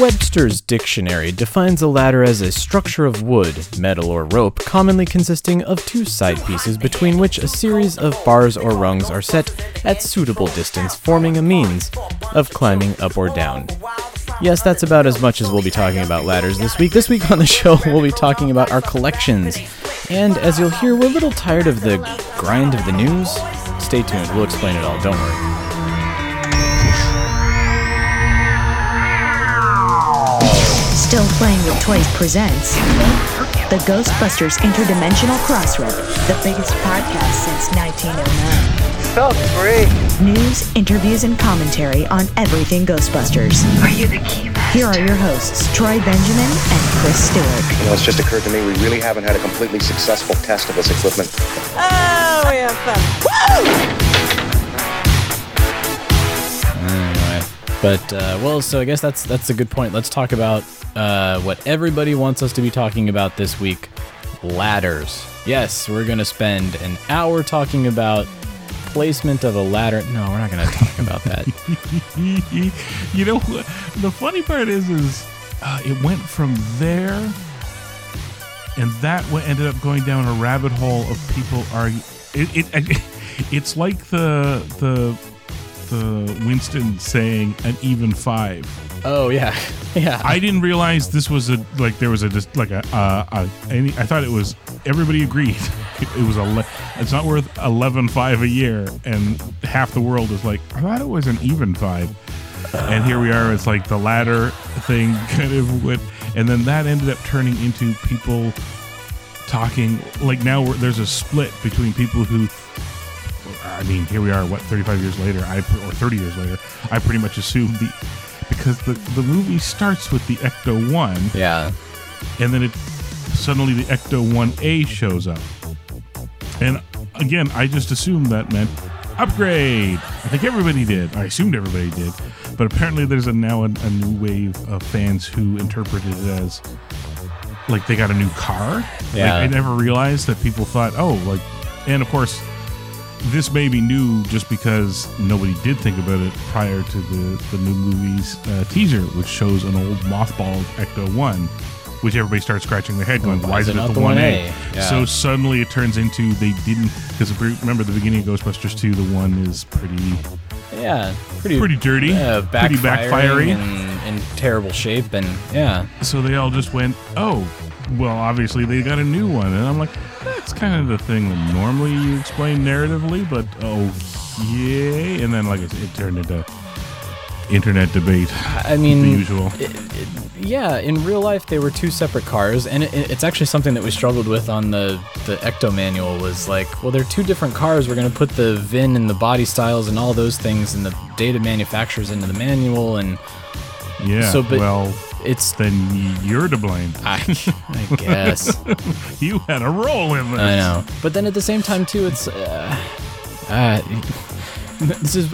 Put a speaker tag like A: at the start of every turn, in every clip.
A: Webster's dictionary defines a ladder as a structure of wood, metal, or rope, commonly consisting of two side pieces between which a series of bars or rungs are set at suitable distance, forming a means of climbing up or down. Yes, that's about as much as we'll be talking about ladders this week. This week on the show, we'll be talking about our collections. And as you'll hear, we're a little tired of the grind of the news. Stay tuned, we'll explain it all, don't worry.
B: Still Playing with Toys presents the Ghostbusters Interdimensional Crossrip, the biggest podcast since 1909.
C: So free.
B: News, interviews, and commentary on everything Ghostbusters.
D: Are you the key
B: Here are your hosts, Troy Benjamin and Chris Stewart.
E: You know, it's just occurred to me we really haven't had a completely successful test of this equipment.
C: Oh, we have fun.
A: Anyway, but uh, well, so I guess that's that's a good point. Let's talk about uh, what everybody wants us to be talking about this week: ladders. Yes, we're gonna spend an hour talking about placement of a ladder. No, we're not gonna talk about that.
F: you know? The funny part is, is uh, it went from there, and that ended up going down a rabbit hole of people arguing. It, it, it's like the the the Winston saying an even five.
A: oh yeah, yeah.
F: I didn't realize this was a like there was a just like a uh, a any. I thought it was everybody agreed it was a le- it's not worth eleven five a year, and half the world is like I thought it was an even five, and here we are. It's like the ladder thing kind of went, and then that ended up turning into people talking like now we're, there's a split between people who I mean, here we are, what, 35 years later, I or 30 years later, I pretty much assumed the because the the movie starts with the Ecto One,
A: yeah.
F: and then it suddenly the Ecto One A shows up, and again, I just assumed that meant upgrade. I think everybody did. I assumed everybody did, but apparently there's a now a, a new wave of fans who interpreted it as like they got a new car.
A: Yeah.
F: Like, I never realized that people thought, oh, like, and of course, this may be new just because nobody did think about it prior to the, the new movie's uh, teaser, which shows an old mothballed Ecto 1, which everybody starts scratching their head going, why is it not the 1A?
A: Yeah.
F: So suddenly it turns into they didn't, because remember the beginning of Ghostbusters 2, the 1 is pretty,
A: Yeah, pretty
F: pretty dirty,
A: uh,
F: pretty
A: backfiring and in terrible shape, and yeah,
F: so they all just went, oh, well, obviously they got a new one. And I'm like, that's kind of the thing that normally you explain narratively, but oh okay. And then, like, it, it turned into internet debate,
A: I mean,
F: the usual.
A: Yeah, in real life they were two separate cars, and it, it's actually something that we struggled with on the the Ecto manual. Was like, well, they're two different cars. We're going to put the VIN and the body styles and all those things and the data manufacturers into the manual, and
F: Yeah.
A: so, but-
F: well,
A: it's
F: then you're to blame.
A: I, I guess
F: You had a role in this.
A: I know, but then at the same time too, it's. Uh, uh, this is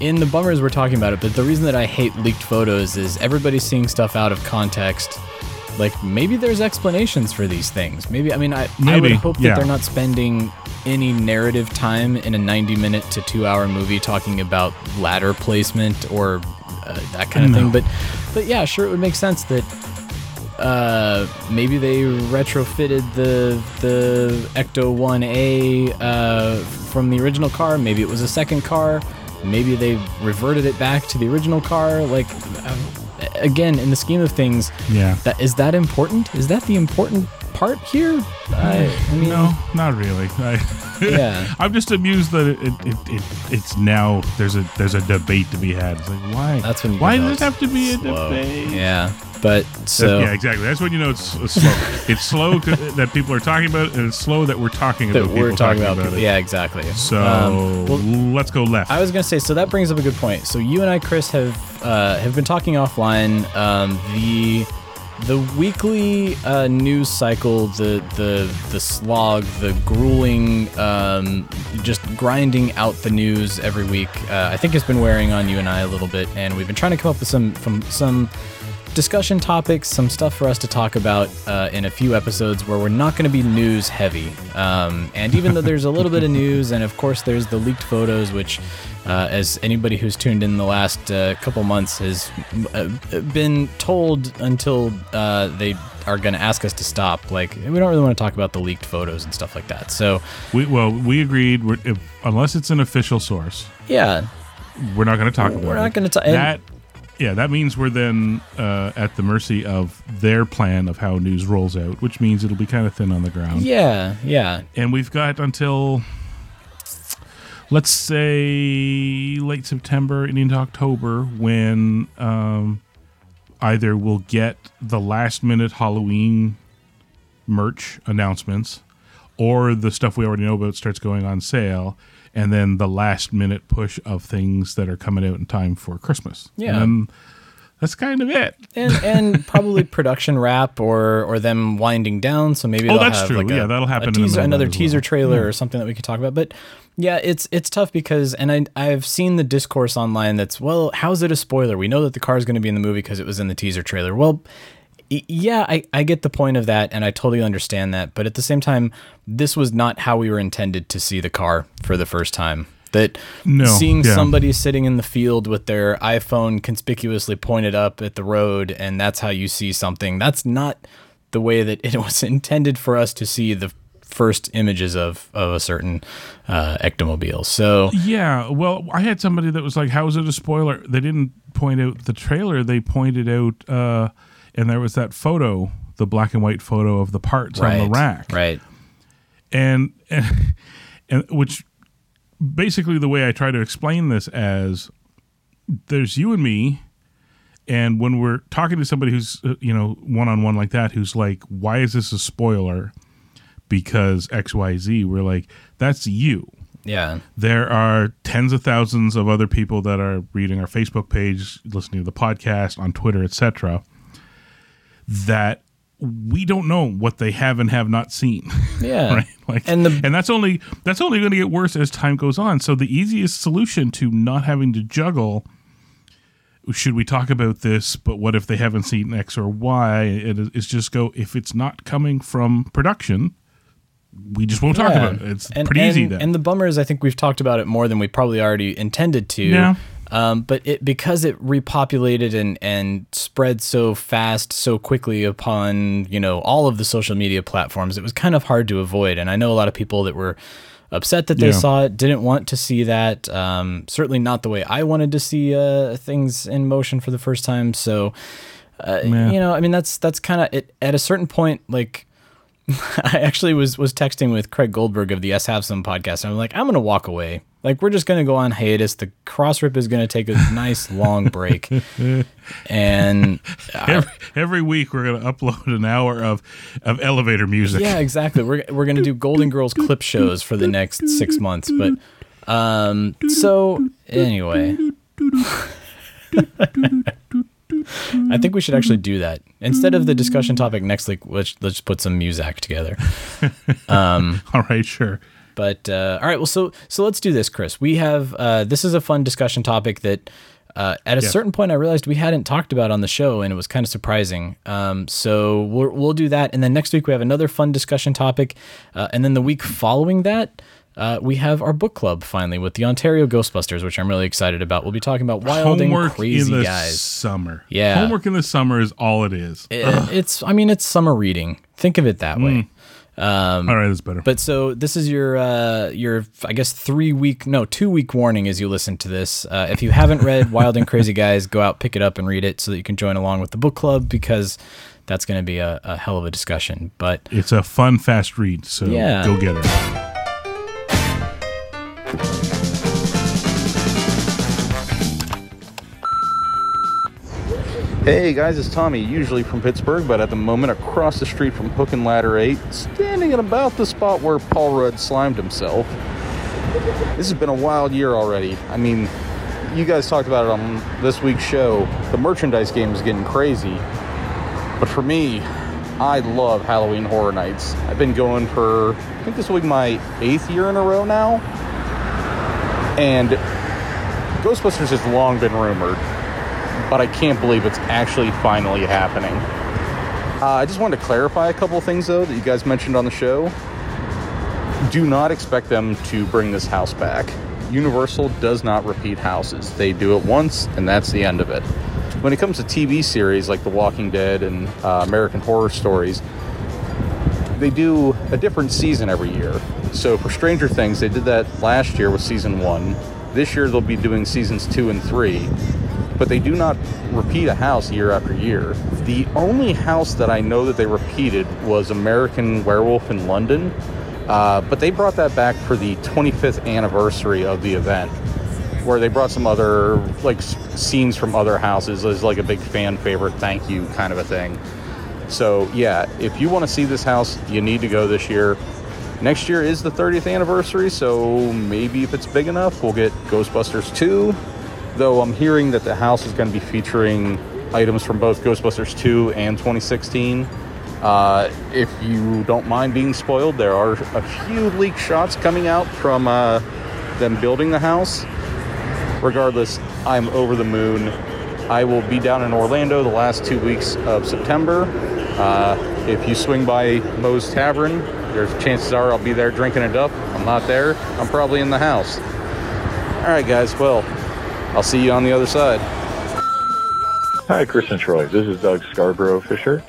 A: in the bummers we're talking about it, but the reason that I hate leaked photos is everybody's seeing stuff out of context. Like maybe there's explanations for these things. Maybe I mean I, I would
F: Maybe,
A: hope that
F: yeah.
A: they're not spending any narrative time in a 90 minute to 2 hour movie talking about ladder placement or uh, that kind of
F: No.
A: thing. But but yeah, sure it would make sense that uh, maybe they retrofitted the the Ecto 1A uh, from the original car. Maybe it was a second car. Maybe they reverted it back to the original car. Like uh, again, in the scheme of things,
F: Yeah.
A: that is that important? Is that the important part here? I, I mean,
F: No, not really. I,
A: Yeah.
F: I'm just amused that it, it, it, it it's now there's a there's a debate to be had. It's like why?
A: That's when
F: why does it have to be a debate?
A: Yeah, but so
F: yeah, exactly. That's when you know it's, it's slow. it's slow that people are talking about, it, and it's slow that we're talking
A: that
F: about.
A: we're
F: people
A: talking about.
F: it.
A: yeah, exactly.
F: So
A: Um, well,
F: let's go left.
A: I was gonna say, so that brings up a good point. So you and I, Chris, have uh, have been talking offline. Um, the the weekly uh, news cycle, the the the slog, the grueling, um, just grinding out the news every week, uh, I think has been wearing on you and I a little bit, and we've been trying to come up with some from some discussion topics, some stuff for us to talk about uh, in a few episodes where we're not going to be news heavy. Um, and even though there's a little bit of news, and of course there's the leaked photos, which, uh, as anybody who's tuned in the last uh, couple months has uh, been told until uh, they are going to ask us to stop. Like we don't really want to talk about the leaked photos and stuff like that. So
F: We well, we agreed. We're, if, unless it's an official source,
A: yeah,
F: we're not going to talk about. It.
A: We're not gonna ta- and-
F: that. Yeah, that means we're then uh, at the mercy of their plan of how news rolls out, which means it'll be kind of thin on the ground.
A: yeah, yeah.
F: and we've got until let's say late September and into October when um, either we'll get the last minute Halloween merch announcements or the stuff we already know about starts going on sale and then the last minute push of things that are coming out in time for Christmas.
A: Yeah.
F: And that's kind of it.
A: and and probably production wrap or or them winding down. So maybe
F: Oh, that's true.
A: Like a,
F: Yeah, that'll happen in
A: teaser, another
F: as well.
A: teaser trailer
F: Yeah.
A: or something that we could talk about. But yeah, it's it's tough because and I I've seen the discourse online that's well, how's it a spoiler? We know that the car is going to be in the movie because it was in the teaser trailer. Well. Yeah, I, I get the point of that, and I totally understand that. But at the same time, this was not how we were intended to see the car for the first time. That
F: No,
A: seeing
F: yeah.
A: somebody sitting in the field with their iPhone conspicuously pointed up at the road, and that's how you see something. That's not the way that it was intended for us to see the first images of, of a certain uh, ectomobile. So
F: Yeah, well, I had somebody that was like, "How is it a spoiler?" They didn't point out the trailer; they pointed out, uh, and there was that photo, the black and white photo of the parts on the rack,
A: right,
F: and and and which basically the way I try to explain this as there's you and me, and when we're talking to somebody who's uh, you know one on one like that, who's like, "Why is this a spoiler?" Because X Y Z, we're like, "That's you."
A: yeah,
F: there are tens of thousands of other people that are reading our Facebook page, listening to the podcast, on Twitter, etc. That we don't know what they have and have not seen.
A: yeah,
F: right? Like,
A: And the, and
F: that's only that's only going to get worse as time goes on. So the easiest solution to not having to juggle. Should we talk about this? But what if they haven't seen X or Y? It is just go. If it's not coming from production, we just won't talk
A: Yeah.
F: about it. It's
A: and,
F: pretty
A: and,
F: easy then.
A: And the bummer is, I think we've talked about it more than we probably already intended to.
F: Yeah.
A: Um, but it because it repopulated and and spread so fast, so quickly upon you know all of the social media platforms, it was kind of hard to avoid. And I know a lot of people that were upset that they
F: Yeah.
A: saw it, didn't want to see that. Um, certainly not the way I wanted to see uh, things in motion for the first time. So. Uh,
F: Yeah.
A: You know, I mean, that's that's kind of. At a certain point, like I actually was was texting with Craig Goldberg of the S Have Some podcast, and I'm like, I'm gonna walk away. Like we're just gonna go on hiatus. The cross rip is gonna take a nice long break, and uh,
F: every, every week we're going to upload an hour of of elevator music.
A: yeah, exactly. We're we're gonna do Golden Girls clip shows for the next six months. But um, so anyway, I think we should actually do that instead of the discussion topic next week. Let's let's put some music together.
F: All right, sure.
A: But uh, all right, well, so so let's do this, Chris. We have uh, this is a fun discussion topic that uh, at a
F: Yeah.
A: certain point I realized we hadn't talked about on the show, and it was kind of surprising. Um, so we'll we'll do that, and then next week we have another fun discussion topic, uh, and then the week following that. Uh, we have our book club finally with the Ontario Ghostbusters, which I'm really excited about. We'll be talking about wild
F: Homework
A: and crazy
F: in the
A: guys.
F: summer.
A: Yeah.
F: Homework in the summer is all it is.
A: It- it's, I mean, it's summer reading. Think of it that way.
F: all right, that's better.
A: But so this is your uh, your I guess three week no two week warning as you listen to this. Uh, if you haven't read Wild and Crazy Guys, go out pick it up and read it so that you can join along with the book club because that's going to be a, a hell of a discussion. But
F: it's a fun, fast read. So
A: Yeah.
F: go get it.
G: Hey guys, it's Tommy, usually from Pittsburgh, but at the moment across the street from Hook and Ladder 8, standing at about the spot where Paul Rudd slimed himself. This has been a wild year already. I mean, you guys talked about it on this week's show. The merchandise game is getting crazy. But for me, I love Halloween Horror Nights. I've been going for, I think this will be my eighth year in a row now. And Ghostbusters has long been rumored, but I can't believe it's actually finally happening. Uh, I just wanted to clarify a couple things, though, that you guys mentioned on the show. Do not expect them to bring this house back. Universal does not repeat houses. They do it once, and that's the end of it. When it comes to TV series like The Walking Dead and uh, American Horror Stories, they do a different season every year. So for Stranger Things, they did that last year with season one. This year, they'll be doing seasons two and three but they do not repeat a house year after year. The only house that I know that they repeated was American Werewolf in London, uh, but they brought that back for the 25th anniversary of the event, where they brought some other like scenes from other houses as like a big fan favorite thank you kind of a thing. So yeah, if you want to see this house, you need to go this year. Next year is the 30th anniversary, so maybe if it's big enough, we'll get Ghostbusters 2. Though I'm hearing that the house is going to be featuring items from both Ghostbusters 2 and 2016. Uh, if you don't mind being spoiled, there are a few leaked shots coming out from uh, them building the house. Regardless, I'm over the moon. I will be down in Orlando the last two weeks of September. Uh, if you swing by Moe's Tavern, there's chances are I'll be there drinking it up. I'm not there. I'm probably in the house. All right, guys. Well, I'll see you on the other side.
H: Hi, Chris and Troy. This is Doug Scarborough Fisher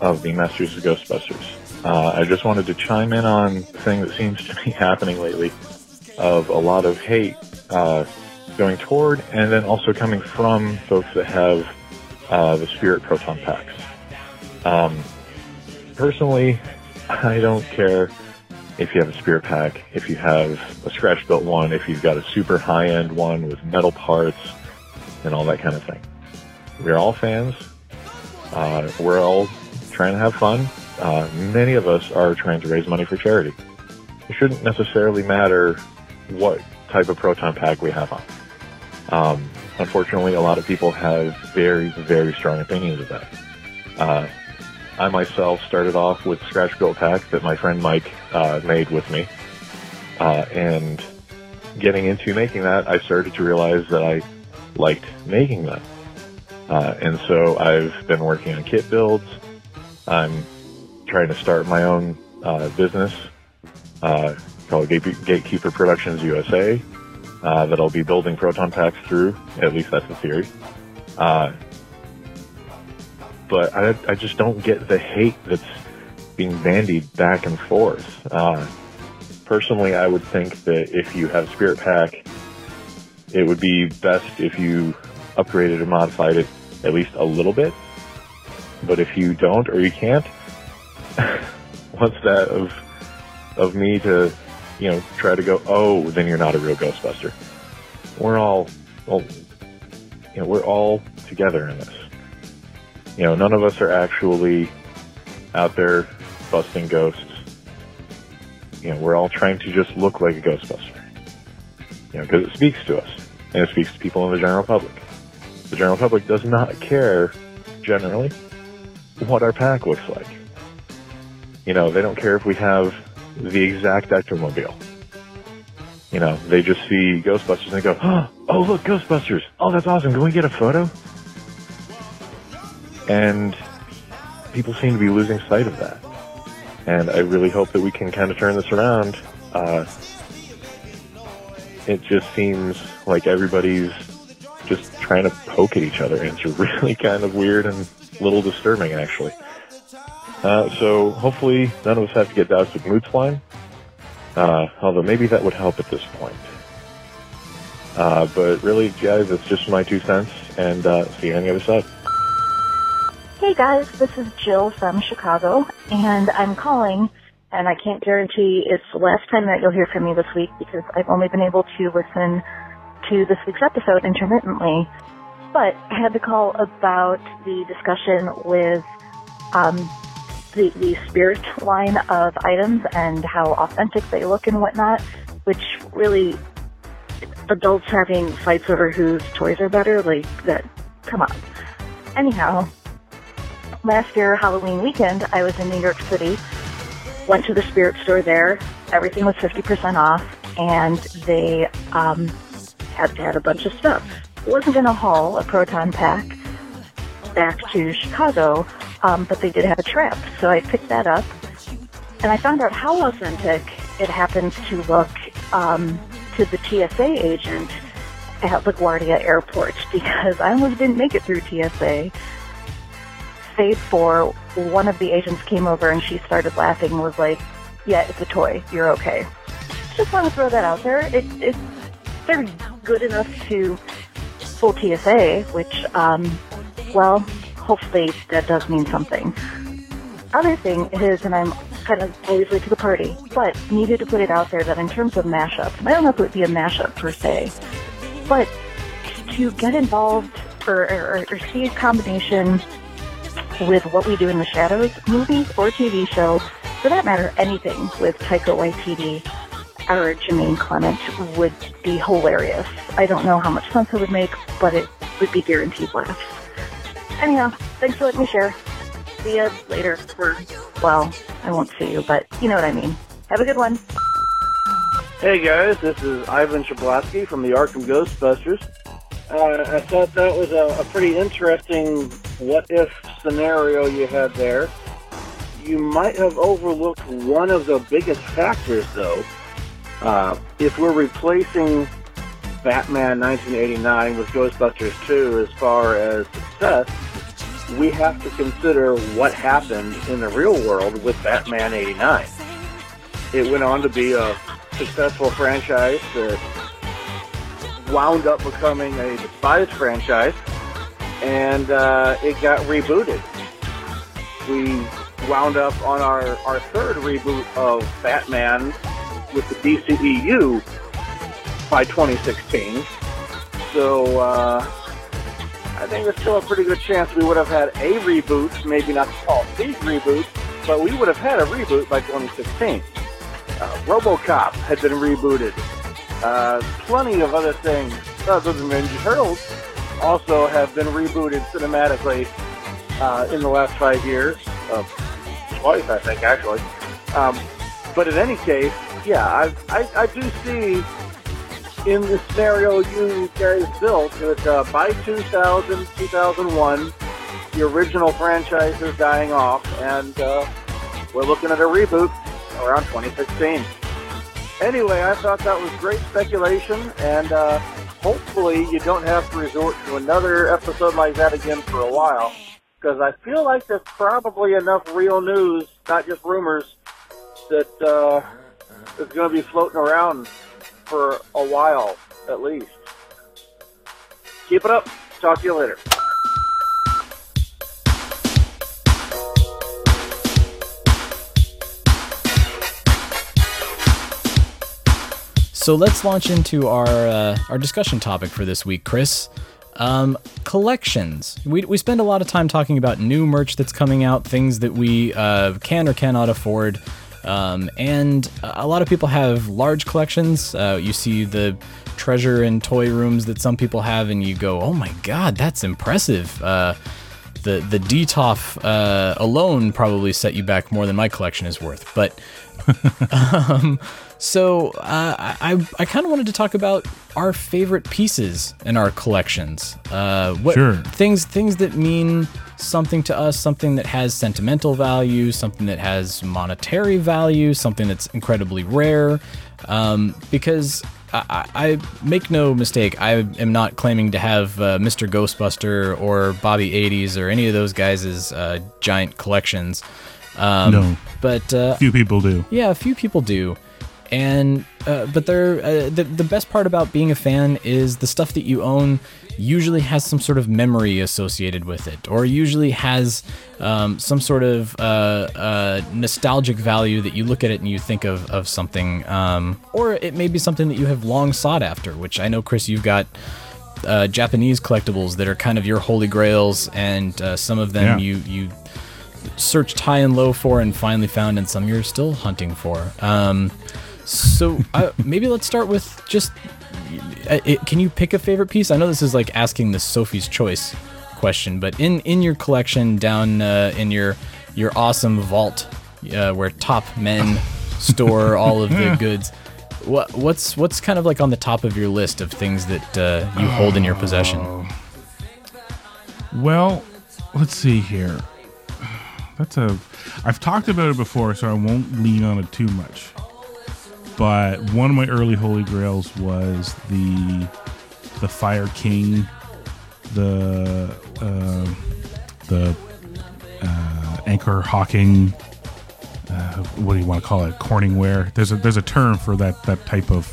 H: of the Masters of Ghostbusters. Uh, I just wanted to chime in on the thing that seems to be happening lately of a lot of hate uh, going toward and then also coming from folks that have uh, the Spirit Proton Packs. Um, personally, I don't care if you have a Spirit Pack, if you have a scratch built one, if you've got a super high end one with metal parts and all that kind of thing. We're all fans. Uh, we're all trying to have fun. Uh, many of us are trying to raise money for charity. It shouldn't necessarily matter what type of proton pack we have on. Um, unfortunately, a lot of people have very, very strong opinions of that. Uh, I myself started off with scratch built pack that my friend Mike uh, made with me, uh, and getting into making that, I started to realize that I liked making them. Uh, and so I've been working on kit builds. I'm trying to start my own uh, business uh, called Gate- Gatekeeper Productions USA uh, that I'll be building proton packs through. At least that's the theory. But I, I just don't get the hate that's being bandied back and forth. Uh, personally, I would think that if you have Spirit Pack, it would be best if you upgraded or modified it at least a little bit. But if you don't or you can't, what's that of of me to, you know, try to go, oh, then you're not a real Ghostbuster. We're all, well, you know, we're all together in this. You know, none of us are actually out there busting ghosts. You know, we're all trying to just look like a Ghostbuster. You know, because it speaks to us and it speaks to people in the general public. The general public does not care, generally, what our pack looks like. You know, they don't care if we have the exact Ectomobile. You know, they just see Ghostbusters and they go, oh, look, Ghostbusters. Oh, that's awesome. Can we get a photo? And people seem to be losing sight of that. And I really hope that we can kind of turn this around. Uh, it just seems like everybody's just trying to poke at each other, and it's really kind of weird and a little disturbing, actually. Uh, so hopefully none of us have to get doused with mood slime. Uh, although maybe that would help at this point. Uh, but really, guys, it's just my two cents, and uh, see you on the other side.
I: Hey guys, this is Jill from Chicago, and I'm calling, and I can't guarantee it's the last time that you'll hear from me this week because I've only been able to listen to this week's episode intermittently. But I had to call about the discussion with um, the, the spirit line of items and how authentic they look and whatnot, which really adults having fights over whose toys are better, like that, come on. Anyhow, last year, Halloween weekend, I was in New York City, went to the spirit store there. Everything was 50% off, and they um, had, had a bunch of stuff. It wasn't in a haul, a proton pack, back to Chicago, um, but they did have a trap. So I picked that up, and I found out how authentic it happens to look um, to the TSA agent at LaGuardia Airport because I almost didn't make it through TSA. For one of the agents came over and she started laughing and was like, "Yeah, it's a toy. You're okay." Just want to throw that out there. It, it's they're good enough to full TSA, which, um, well, hopefully that does mean something. Other thing is, and I'm kind of always late to the party, but needed to put it out there that in terms of mashups, and I don't know if it would be a mashup per se, but to get involved or, or, or see a combination with what we do in the shadows, movies or TV shows, for that matter, anything with Taika Waititi or Jermaine Clement would be hilarious. I don't know how much sense it would make, but it would be guaranteed laughs. Anyhow, thanks for letting me share. See you later. Well, I won't see you, but you know what I mean. Have a good one.
J: Hey guys, this is Ivan Shablatsky from the Arkham Ghostbusters. Uh, I thought that was a, a pretty interesting what if scenario you had there. You might have overlooked one of the biggest factors, though. Uh, if we're replacing Batman 1989 with Ghostbusters 2 as far as success, we have to consider what happened in the real world with Batman 89. It went on to be a successful franchise that wound up becoming a despised franchise, and uh, it got rebooted. We wound up on our, our third reboot of Batman with the DCEU by 2016. So uh, I think there's still a pretty good chance we would have had a reboot, maybe not called the reboot, but we would have had a reboot by 2016. Uh, RoboCop had been rebooted. Uh, plenty of other things other than Ninja Turtles also have been rebooted cinematically uh, in the last five years. Uh, twice, I think, actually. Um, but in any case, yeah, I, I, I do see in the scenario you guys built that uh, by 2000, 2001, the original franchise is dying off, and uh, we're looking at a reboot around 2016. Anyway, I thought that was great speculation, and uh, hopefully you don't have to resort to another episode like that again for a while, because I feel like there's probably enough real news, not just rumors, that uh, is going to be floating around for a while at least. Keep it up. Talk to you later.
A: So let's launch into our uh, our discussion topic for this week, Chris. Um, collections. We, we spend a lot of time talking about new merch that's coming out, things that we uh, can or cannot afford. Um, and a lot of people have large collections. Uh, you see the treasure and toy rooms that some people have, and you go, "Oh my god, that's impressive." Uh, the the DTOF uh, alone probably set you back more than my collection is worth. But um, so uh, I I kind of wanted to talk about our favorite pieces in our collections. Uh, what
F: Sure.
A: things things that mean something to us, something that has sentimental value, something that has monetary value, something that's incredibly rare. Um, because I, I I make no mistake, I am not claiming to have uh, Mr. Ghostbuster or Bobby 80s or any of those guys' uh, giant collections. Um,
F: No.
A: But uh,
F: Few people do.
A: yeah, a few people do. And uh, but they're uh, the the best part about being a fan is the stuff that you own usually has some sort of memory associated with it, or usually has um, some sort of uh, uh, nostalgic value that you look at it and you think of of something, um, or it may be something that you have long sought after. Which I know, Chris, you've got uh, Japanese collectibles that are kind of your holy grails, and uh, some of them
F: Yeah.
A: you you searched high and low for and finally found, and some you're still hunting for. Um, so uh, maybe let's start with just. Uh, it, can you pick a favorite piece? I know this is like asking the Sophie's Choice question, but in in your collection down uh, in your your awesome vault uh, where top men store all of the goods. What what's what's kind of like on the top of your list of things that uh, you hold in your possession?
F: Well, let's see here. That's a. I've talked about it before, so I won't lean on it too much. But one of my early holy grails was the the Fire King, the uh, the uh, Anchor Hocking. Uh, what do you want to call it? Corningware. There's a there's a term for that that type of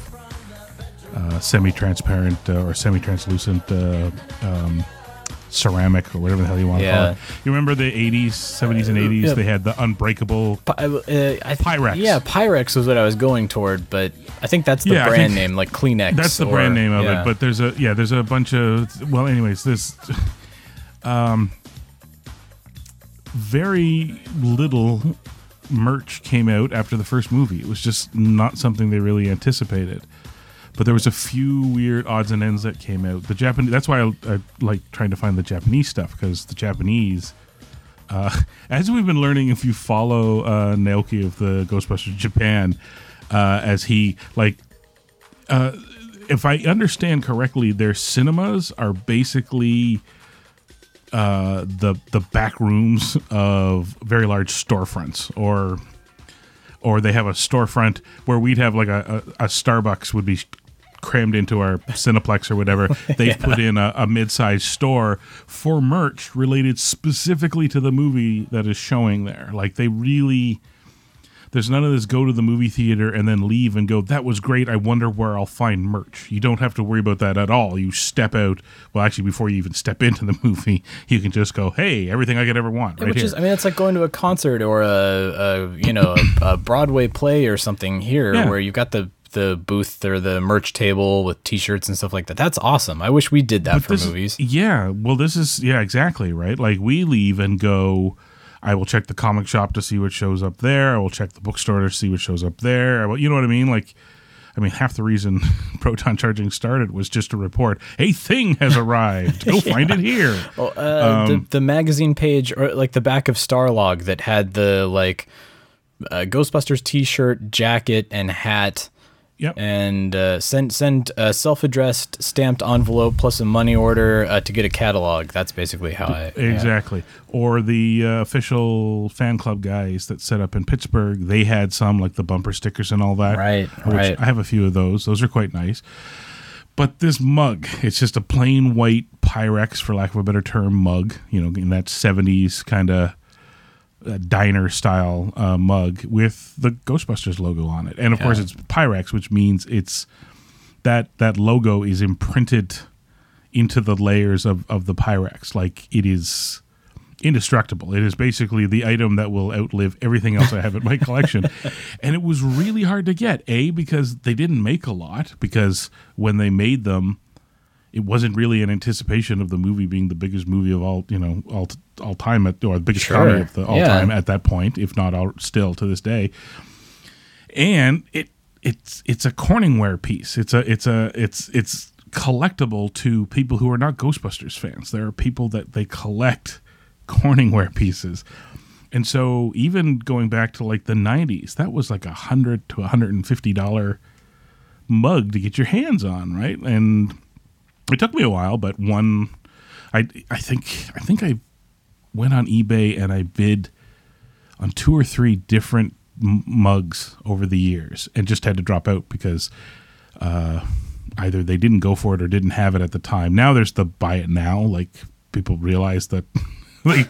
F: uh, semi-transparent uh, or semi-translucent uh, um, ceramic or whatever the hell you want to call
A: Yeah.
F: it. You remember the 80s, 70s, and 80s?
A: yeah.
F: They had the unbreakable.
A: Uh, th-
F: Pyrex.
A: Yeah, Pyrex was what I was going toward, but I think that's the
F: Yeah,
A: brand name, like Kleenex.
F: That's the
A: or-
F: brand name of it. But there's a yeah, there's a bunch of well, anyways, this um, very little merch came out after the first movie. It was just not something they really anticipated. But there was a few weird odds and ends that came out. The Japanese. That's why I, I like trying to find the Japanese stuff because the Japanese. Uh, as we've been learning, if you follow uh, Naoki of the Ghostbusters Japan, uh, as he like uh, if I understand correctly, their cinemas are basically uh, the the back rooms of very large storefronts, or or they have a storefront where we'd have like a, a, a Starbucks would be crammed into our Cineplex or whatever. They've put in a, a mid-sized store for merch related specifically to the movie that is showing there. Like they really there's none of this go to the movie theater and then leave and go, that was great. I wonder where I'll find merch. You don't have to worry about that at all. You step out. Well, actually, before you even step into the movie, you can just go, hey, everything I could ever want
A: Yeah,
F: right
A: which
F: here.
A: is, I mean, it's like going to a concert or a, a you know, a, a Broadway play or something here,
F: Yeah.
A: where you've got the the booth or the merch table with T-shirts and stuff like that. That's awesome. I wish we did that
F: But
A: for
F: this
A: movies.
F: yeah. Well, this is, yeah, exactly, right? Like we leave and go, I will check the comic shop to see what shows up there. I will check the bookstore to see what shows up there. Will, you know what I mean? Like, I mean, half the reason proton charging started was just to report a thing has arrived. Go find it here.
A: Well, uh,
F: Um,
A: the, the magazine page or like the back of Starlog that had the like uh, Ghostbusters T-shirt, jacket, and hat.
F: Yep.
A: And uh, send send a self-addressed stamped envelope plus a money order uh, to get a catalog. That's basically how I yeah.
F: Exactly. Or the uh, official fan club guys that set up in Pittsburgh, they had some like the bumper stickers and all that.
A: Right, right.
F: I have a few of those. Those are quite nice. But this mug, it's just a plain white Pyrex, for lack of a better term, mug. You know, in that '70s kind of diner style uh, mug with the Ghostbusters logo on it, and of
A: Yeah.
F: course it's Pyrex, which means it's that that logo is imprinted into the layers of, of the Pyrex. Like it is indestructible. It is basically the item that will outlive everything else I have in my collection. And it was really hard to get. A, because they didn't make a lot, because when they made them, it wasn't really an anticipation of the movie being the biggest movie of all, you know, all all time at or the biggest
A: Sure.
F: comedy of the all
A: Yeah.
F: time at that point, if not all, still to this day. And it it's it's a Corningware piece. It's a it's a it's it's collectible to people who are not Ghostbusters fans. There are people that they collect Corningware pieces. And so even going back to like the 90s, that was like a 100 to 150 dollar mug to get your hands on, right? And it took me a while, but one I I think I think I went on eBay and I bid on two or three different m- mugs over the years and just had to drop out because uh, either they didn't go for it or didn't have it at the time. Now there's the buy it now. Like people realize that like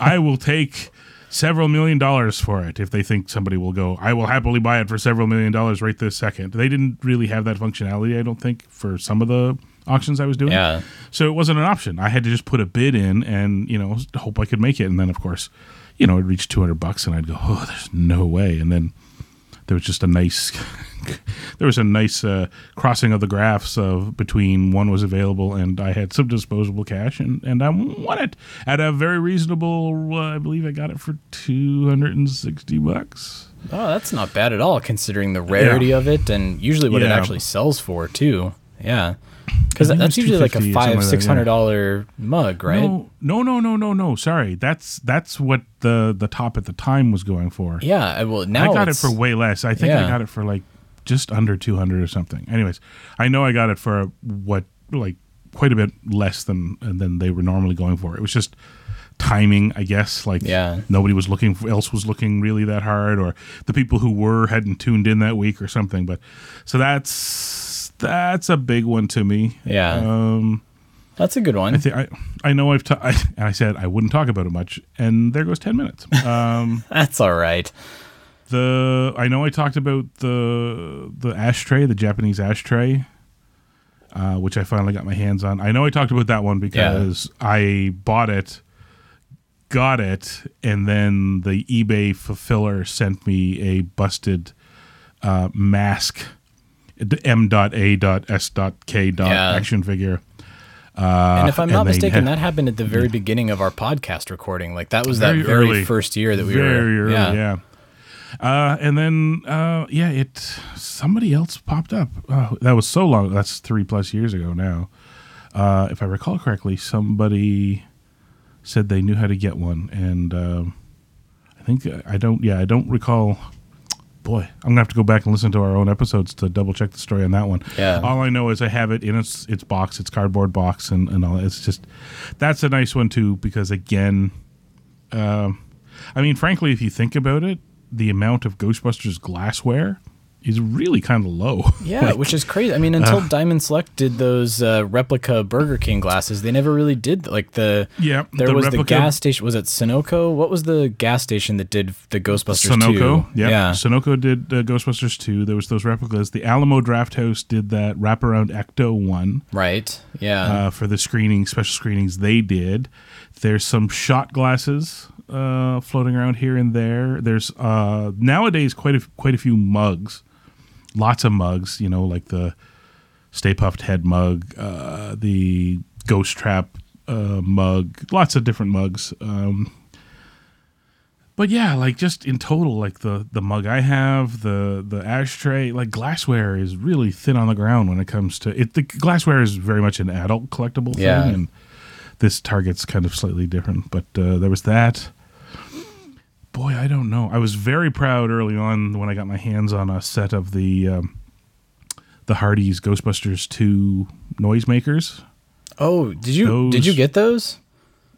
F: I will take several million dollars for it if they think somebody will go. I will happily buy it for several million dollars right this second. They didn't really have that functionality, I don't think, for some of the auctions I was doing.
A: Yeah.
F: So it wasn't an option. I had to just put a bid in and, you know, hope I could make it. And then, of course, you know, it reached 200 bucks and I'd go, oh, there's no way. And then there was just a nice, there was a nice uh, crossing of the graphs of between one was available and I had some disposable cash and, and I won it at a very reasonable, uh, I believe I got it for 260 bucks.
A: Oh, that's not bad at all considering the rarity of it and usually what it actually sells for too. Yeah, because
F: I think it
A: that's usually like a
F: 250 or something
A: five six
F: yeah.
A: hundred dollar mug, right?
F: No, no, no, no, no, no. Sorry, that's that's what the the top at the time was going for.
A: Yeah, I- well now
F: I got it for way less. I think I got it for like just under two hundred or something. Anyways, I know I got it for what like quite a bit less than than they were normally going for. It was just timing, I guess. Like
A: Yeah.
F: nobody was looking for, else was looking really that hard, or the people who were hadn't tuned in that week or something. But so that's that's a big one to me.
A: Yeah.
F: Um,
A: That's a good one.
F: I think I I know I've ta- I, and I said I wouldn't talk about it much, and there goes ten minutes. Um,
A: That's all right.
F: The I know I talked about the the ashtray, the Japanese ashtray, uh, which I finally got my hands on. I know I talked about that one because I bought it, got it, and then the eBay fulfiller sent me a busted uh, mask, M.A.S.K.
A: Yeah.
F: action figure. Uh,
A: and if I'm not mistaken,
F: had-
A: that happened at the very beginning of our podcast recording. Like that was that
F: Very
A: very
F: early.
A: first year that we
F: very
A: were.
F: early,
A: yeah.
F: yeah. Uh, and then uh, yeah, it somebody else popped up. Oh, that was so long. That's three plus years ago now. Uh, if I recall correctly, somebody said they knew how to get one, and um I think I don't. Yeah, I don't recall. Boy, I'm gonna have to go back and listen to our own episodes to double check the story on that one.
A: Yeah.
F: All I know is I have it in its its box, its cardboard box, and and all. that. It's just that's a nice one too because again, um, I mean, frankly, if you think about it, the amount of Ghostbusters glassware is really kind of low.
A: Yeah,
F: Like,
A: which is crazy. I mean, until
F: uh,
A: Diamond Select did those uh, replica Burger King glasses, they never really did like the.
F: Yeah,
A: there
F: the
A: was
F: replica-
A: the gas station. Was it Sunoco? What was the gas station that did the Ghostbusters?
F: Sunoco,
A: 2?
F: yeah. Sunoco did uh, Ghostbusters 2. There was those replicas. The Alamo Drafthouse did that wraparound Ecto one.
A: Right. Yeah.
F: Uh, for the screening, special screenings they did. There's some shot glasses uh, floating around here and there. There's uh, nowadays quite a quite a few mugs, lots of mugs. You know, like the Stay Puft Head mug, uh, the Ghost Trap uh, mug, lots of different mugs. Um, but yeah, like just in total, like the the mug I have, the the ashtray, like glassware is really thin on the ground when it comes to it. The glassware is very much an adult collectible
A: Yeah.
F: thing, and this Target's kind of slightly different. But uh, there was that. Boy, I don't know. I was very proud early on when I got my hands on a set of the um, the Hardee's Ghostbusters two noisemakers.
A: Oh, did you did you get those?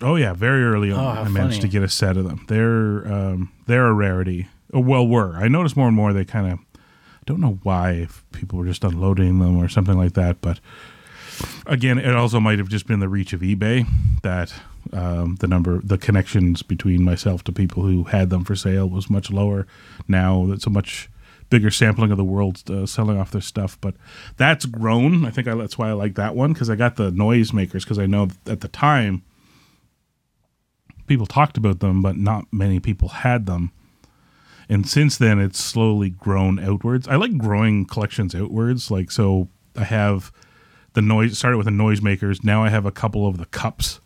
F: Oh yeah, very early on,
A: Oh,
F: I managed to get a set of them. They're um, they're a rarity. Oh, well, were I noticed more and more they kind of don't know why if people were just unloading them or something like that. But again, it also might have just been the reach of eBay that um, the number, the connections between myself to people who had them for sale was much lower. Now it's a much bigger sampling of the world uh, selling off their stuff. But that's grown. I think I, that's why I like that one because I got the noisemakers because I know at the time people talked about them, but not many people had them. And since then, it's slowly grown outwards. I like growing collections outwards. Like, so I have the noise, started with the noisemakers. Now I have a couple of the cups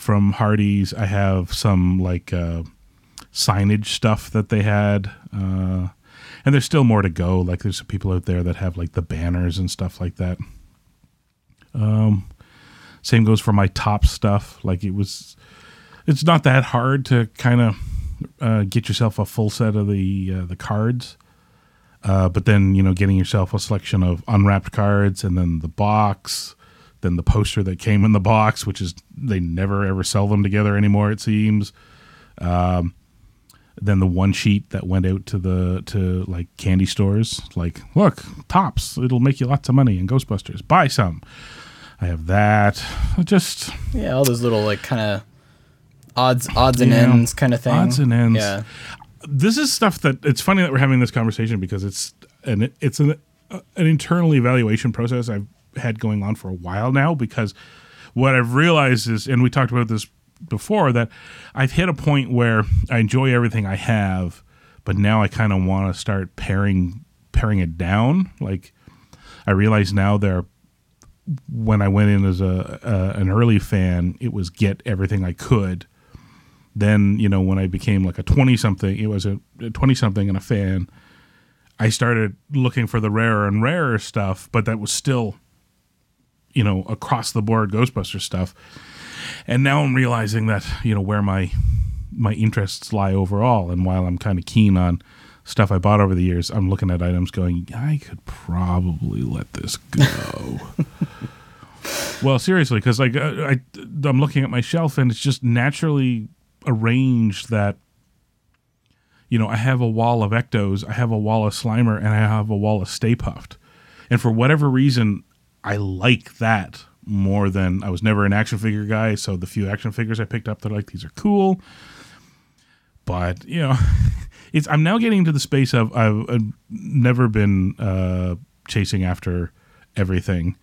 F: from Hardee's. I have some like uh, signage stuff that they had. Uh, and there's still more to go. Like, there's some people out there that have like the banners and stuff like that. Um, same goes for my top stuff. Like, it was it's not that hard to kind of uh, get yourself a full set of the uh, the cards. Uh, but then you know, getting yourself a selection of unwrapped cards, and then the box, then the poster that came in the box, which is they never ever sell them together anymore. It seems. Um, then the one sheet that went out to the to like candy stores, like look Topps, it'll make you lots of money in Ghostbusters. Buy some. I have that. Just
A: Yeah, all those little like kind of odds odds and ends kind of thing.
F: Odds and ends.
A: Yeah.
F: This is stuff that it's funny that we're having this conversation because it's an it's an an internal evaluation process I've had going on for a while now because what I've realized is and we talked about this before that I've hit a point where I enjoy everything I have but now I kind of want to start paring paring it down. Like I realize now there when I went in as a, a an early fan it was get everything I could. Then you know when i became like a 20 something it was a 20 something and a fan i started looking for the rarer and rarer stuff but that was still you know, across the board Ghostbuster stuff. And now I'm realizing that, you know, where my my interests lie overall and while I'm kind of keen on stuff I bought over the years, I'm looking at items going, I could probably let this go. well, seriously, because like uh, I, I'm looking at my shelf and it's just naturally arranged that you know I have a wall of Ectos, I have a wall of Slimer, and I have a wall of Stay Puft, and for whatever reason, I like that more than I was never an action figure guy. So the few action figures I picked up, they're like these are cool, but you know. It's, I'm now getting into the space of I've, I've never been uh, chasing after everything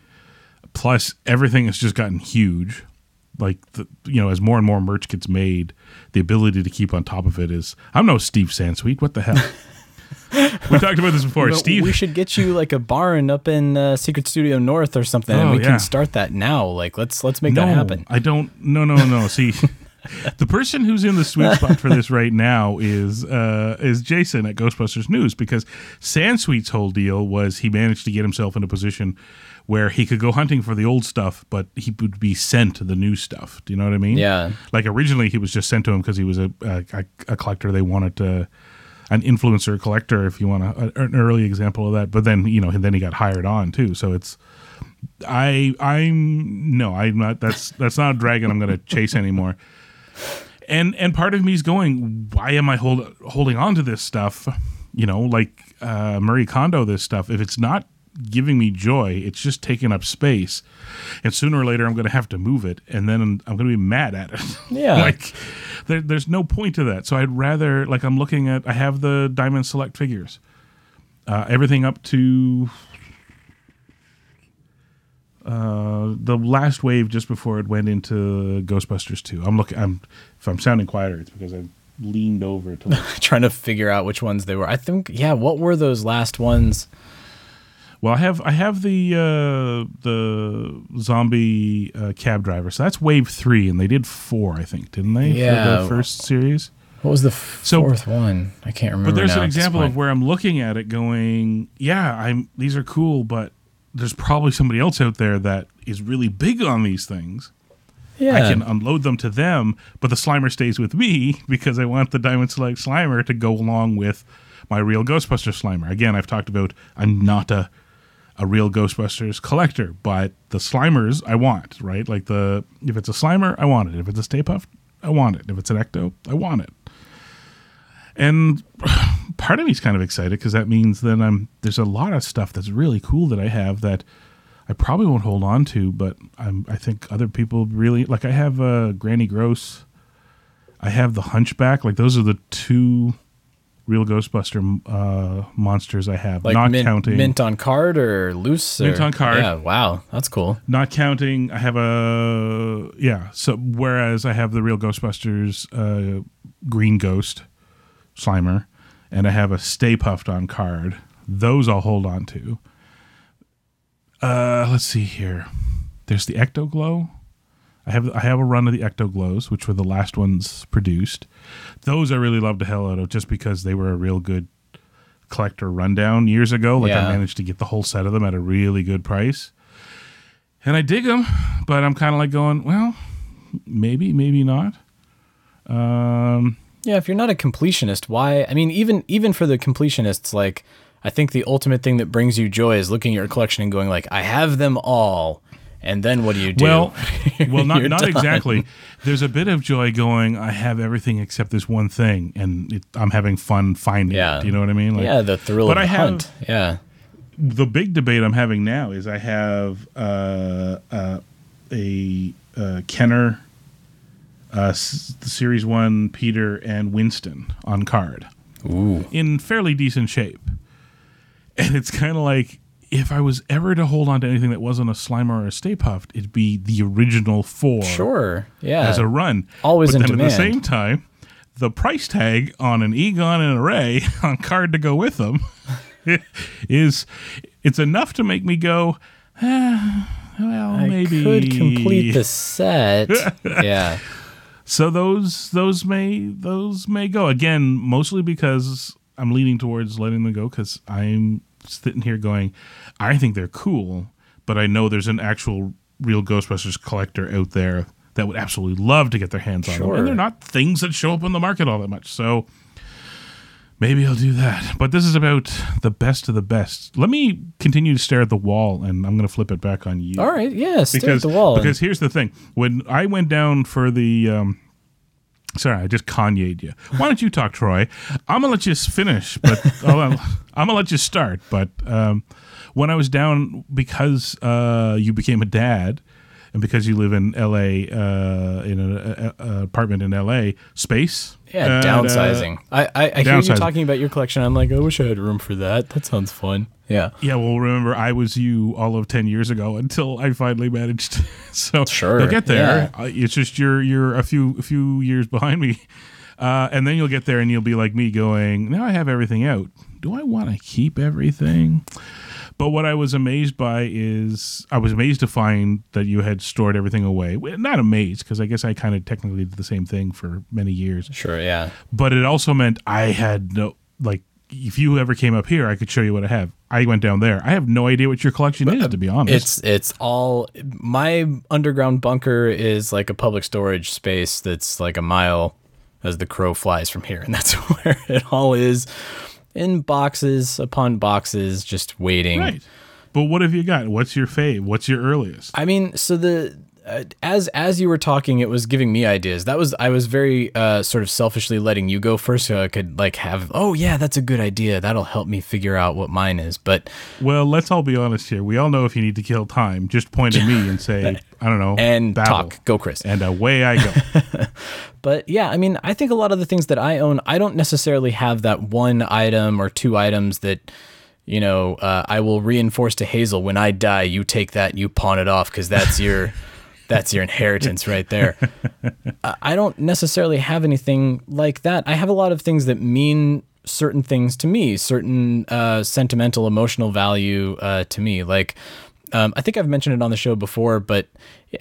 F: plus everything has just gotten huge like the, you know as more and more merch gets made the ability to keep on top of it is i'm no steve sansweet what the hell we talked about this before
A: know,
F: steve
A: we should get you like a barn up in uh, Secret Studio North or something, and
F: Oh,
A: we
F: yeah.
A: can start that now. Like, let's let's make
F: no,
A: that happen.
F: i don't no no no see the person who's in the sweet spot for this right now is uh, is Jason at Ghostbusters News because Sansweet's whole deal was he managed to get himself in a position where he could go hunting for the old stuff, but he would be sent the new stuff. Do you know what I mean?
A: Yeah.
F: Like originally, he was just sent to him because he was a, a a collector. They wanted to an influencer collector, if you want a, an early example of that. But then you know, then he got hired on too. So it's I I'm no, I'm not. That's that's not a dragon I'm going to chase anymore. And and part of me is going, why am I hold, holding on to this stuff? You know, like uh, Marie Kondo, this stuff. If it's not giving me joy, it's just taking up space. And sooner or later, I'm going to have to move it, and then I'm, going to be mad at it.
A: Yeah.
F: like there, there's no point to that. So I'd rather like I'm looking at. I have the Diamond Select figures, uh, everything up to uh, the last wave just before it went into Ghostbusters 2. I'm looking I'm if I'm sounding quieter it's because I leaned over to look.
A: Trying to figure out which ones they were. I think, yeah. What were those last ones?
F: Well, I have I have the uh, the zombie uh, cab driver. So that's wave 3 and they did 4, I think, didn't they?
A: Yeah.
F: For the first series.
A: What was the
F: So-
A: fourth one? I can't remember.
F: But there's an example of where I'm looking at it going, yeah, I'm these are cool, but there's probably somebody else out there that is really big on these things.
A: Yeah.
F: I can unload them to them, but the Slimer stays with me because I want the Diamond Select Slimer to go along with my real Ghostbuster Slimer. Again, I've talked about I'm not a a real Ghostbusters collector, but the Slimers I want, right? Like the if it's a Slimer, I want it. If it's a Stay Puft, I want it. If it's an Ecto, I want it. And part of me's kind of excited because that means that I'm there's a lot of stuff that's really cool that I have that I probably won't hold on to, but I'm I think other people really like. I have uh, Granny Gross, I have the Hunchback. Like those are the two real Ghostbuster uh, monsters I have.
A: like
F: not
A: mint,
F: counting
A: mint on card or loose.
F: Mint
A: or-
F: on card.
A: Yeah. Wow, that's cool.
F: not counting i have a yeah so whereas i have the real ghostbusters uh green ghost slimer and i have a stay puft on card those i'll hold on to uh let's see here there's the ecto glow i have i have a run of the ecto glows which were the last ones produced those i really loved the hell out of just because they were a real good collector rundown years ago like
A: Yeah.
F: i managed to get the whole set of them at a really good price and I dig them, but I'm kind of like going, well, maybe, maybe not. Um,
A: Yeah, if you're not a completionist, why? I mean, even even for the completionists, like I think the ultimate thing that brings you joy is looking at your collection and going like, I have them all, and then what do you do?
F: well, well, not not
A: done.
F: exactly. There's a bit of joy going. I have everything except this one thing, and it, I'm having fun finding
A: Yeah.
F: it. Do you know what I mean? Like,
A: yeah, the thrill
F: but
A: of
F: I
A: the
F: have-
A: hunt. Yeah,
F: the big debate I'm having now is I have uh, uh, a uh, Kenner, uh, s- Series One Peter and Winston on card.
A: Ooh.
F: in fairly decent shape, and it's kind of like if I was ever to hold on to anything that wasn't a Slimer or a Stay Puft, it'd be the original four
A: sure. Yeah,
F: as a run.
A: Always
F: but
A: in
F: then
A: demand.
F: at the same time, the price tag on an Egon and a Ray on card to go with them is it's enough to make me go. "Ah, well,
A: I
F: maybe
A: could complete the set. yeah,
F: So those those may those may go again, mostly because I'm leaning towards letting them go because I'm sitting here going, I think they're cool, but I know there's an actual real Ghostbusters collector out there that would absolutely love to get their hands on them,
A: Sure.
F: and they're not things that show up on the market all that much. So maybe I'll do that. But this is about the best of the best. Let me continue to stare at the wall, and I'm going to flip it back on you.
A: All right, yeah, stare
F: because
A: at the wall.
F: because here's the thing: when I went down for the um, Sorry, I just Kanye'd you. Why don't you talk, Troy? I'm gonna let you finish, but I'll, I'm gonna let you start. But um, when I was down, because uh, you became a dad, and because you live in L.A. Uh, in an apartment in L.A. space,
A: Yeah,
F: and, uh,
A: downsizing. I, I, I hear you talking about your collection. I'm like, I wish I had room for that. That sounds fun. Yeah.
F: Yeah, well, remember, I was you all of ten years ago until I finally managed. so
A: Sure,
F: you'll get there.
A: yeah.
F: Uh, it's just you're you're a few a few years behind me, uh, and then you'll get there and you'll be like me, going, "Now I have everything out. Do I want to keep everything?" But what I was amazed by is I was amazed to find that you had stored everything away. Not amazed because I guess I kind of technically did the same thing for many years.
A: Sure, yeah.
F: But it also meant I had no like if you ever came up here, I could show you what I have. I went down there. I have no idea what your collection is, uh, to be honest.
A: It's it's all my underground bunker is like a public storage space that's like a mile as the crow flies from here, and that's where it all is in boxes upon boxes, just waiting.
F: right. But what have you got? What's your fave? What's your earliest?
A: I mean, so the as as you were talking, it was giving me ideas. That was I was very uh, sort of selfishly letting you go first, so I could like have. Oh yeah, that's a good idea. That'll help me figure out what mine is. But
F: Well, let's all be honest here. We all know if you need to kill time, just point at me and say, I don't know,
A: and
F: babble.
A: talk, go, Chris.
F: and away I go.
A: But yeah, I mean, I think a lot of the things that I own, I don't necessarily have that one item or two items that, you know, uh, I will reinforce to Hazel when I die. You take that, and you pawn it off because that's your, that's your inheritance right there. I- don't necessarily have anything like that. I have a lot of things that mean certain things to me, certain uh, sentimental, emotional value uh, to me. Like, um, I think I've mentioned it on the show before, but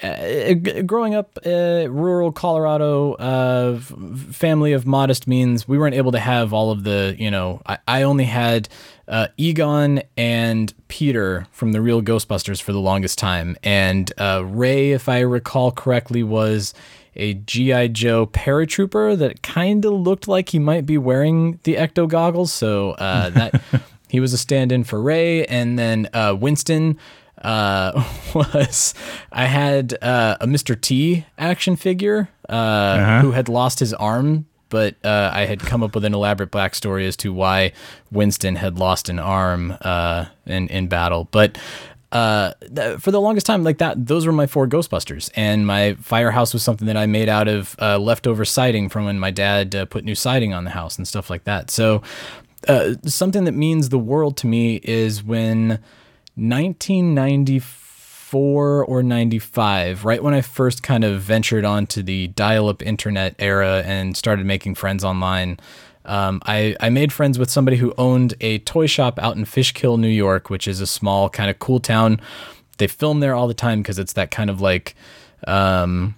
A: uh, growing up, uh, rural Colorado, uh, family of modest means, we weren't able to have all of the, you know, I, I only had uh, Egon and Peter from the real Ghostbusters for the longest time. And uh, Ray, if I recall correctly, was a G.I. Joe paratrooper that kind of looked like he might be wearing the ecto goggles. So uh, that he was a stand in for Ray. And then uh, Winston uh, was I had uh, a Mr. T action figure uh, who had lost his arm. But uh, I had come up with an elaborate backstory as to why Winston had lost an arm uh, in in battle. But uh, th- for the longest time, like that, those were my four Ghostbusters, and my firehouse was something that I made out of uh, leftover siding from when my dad uh, put new siding on the house and stuff like that. So, uh, something that means the world to me is when 1994 or 95, right when I first kind of ventured onto the dial-up internet era and started making friends online. Um, I, I made friends with somebody who owned a toy shop out in Fishkill, New York, which is a small kind of cool town. They film there all the time because it's that kind of like, um,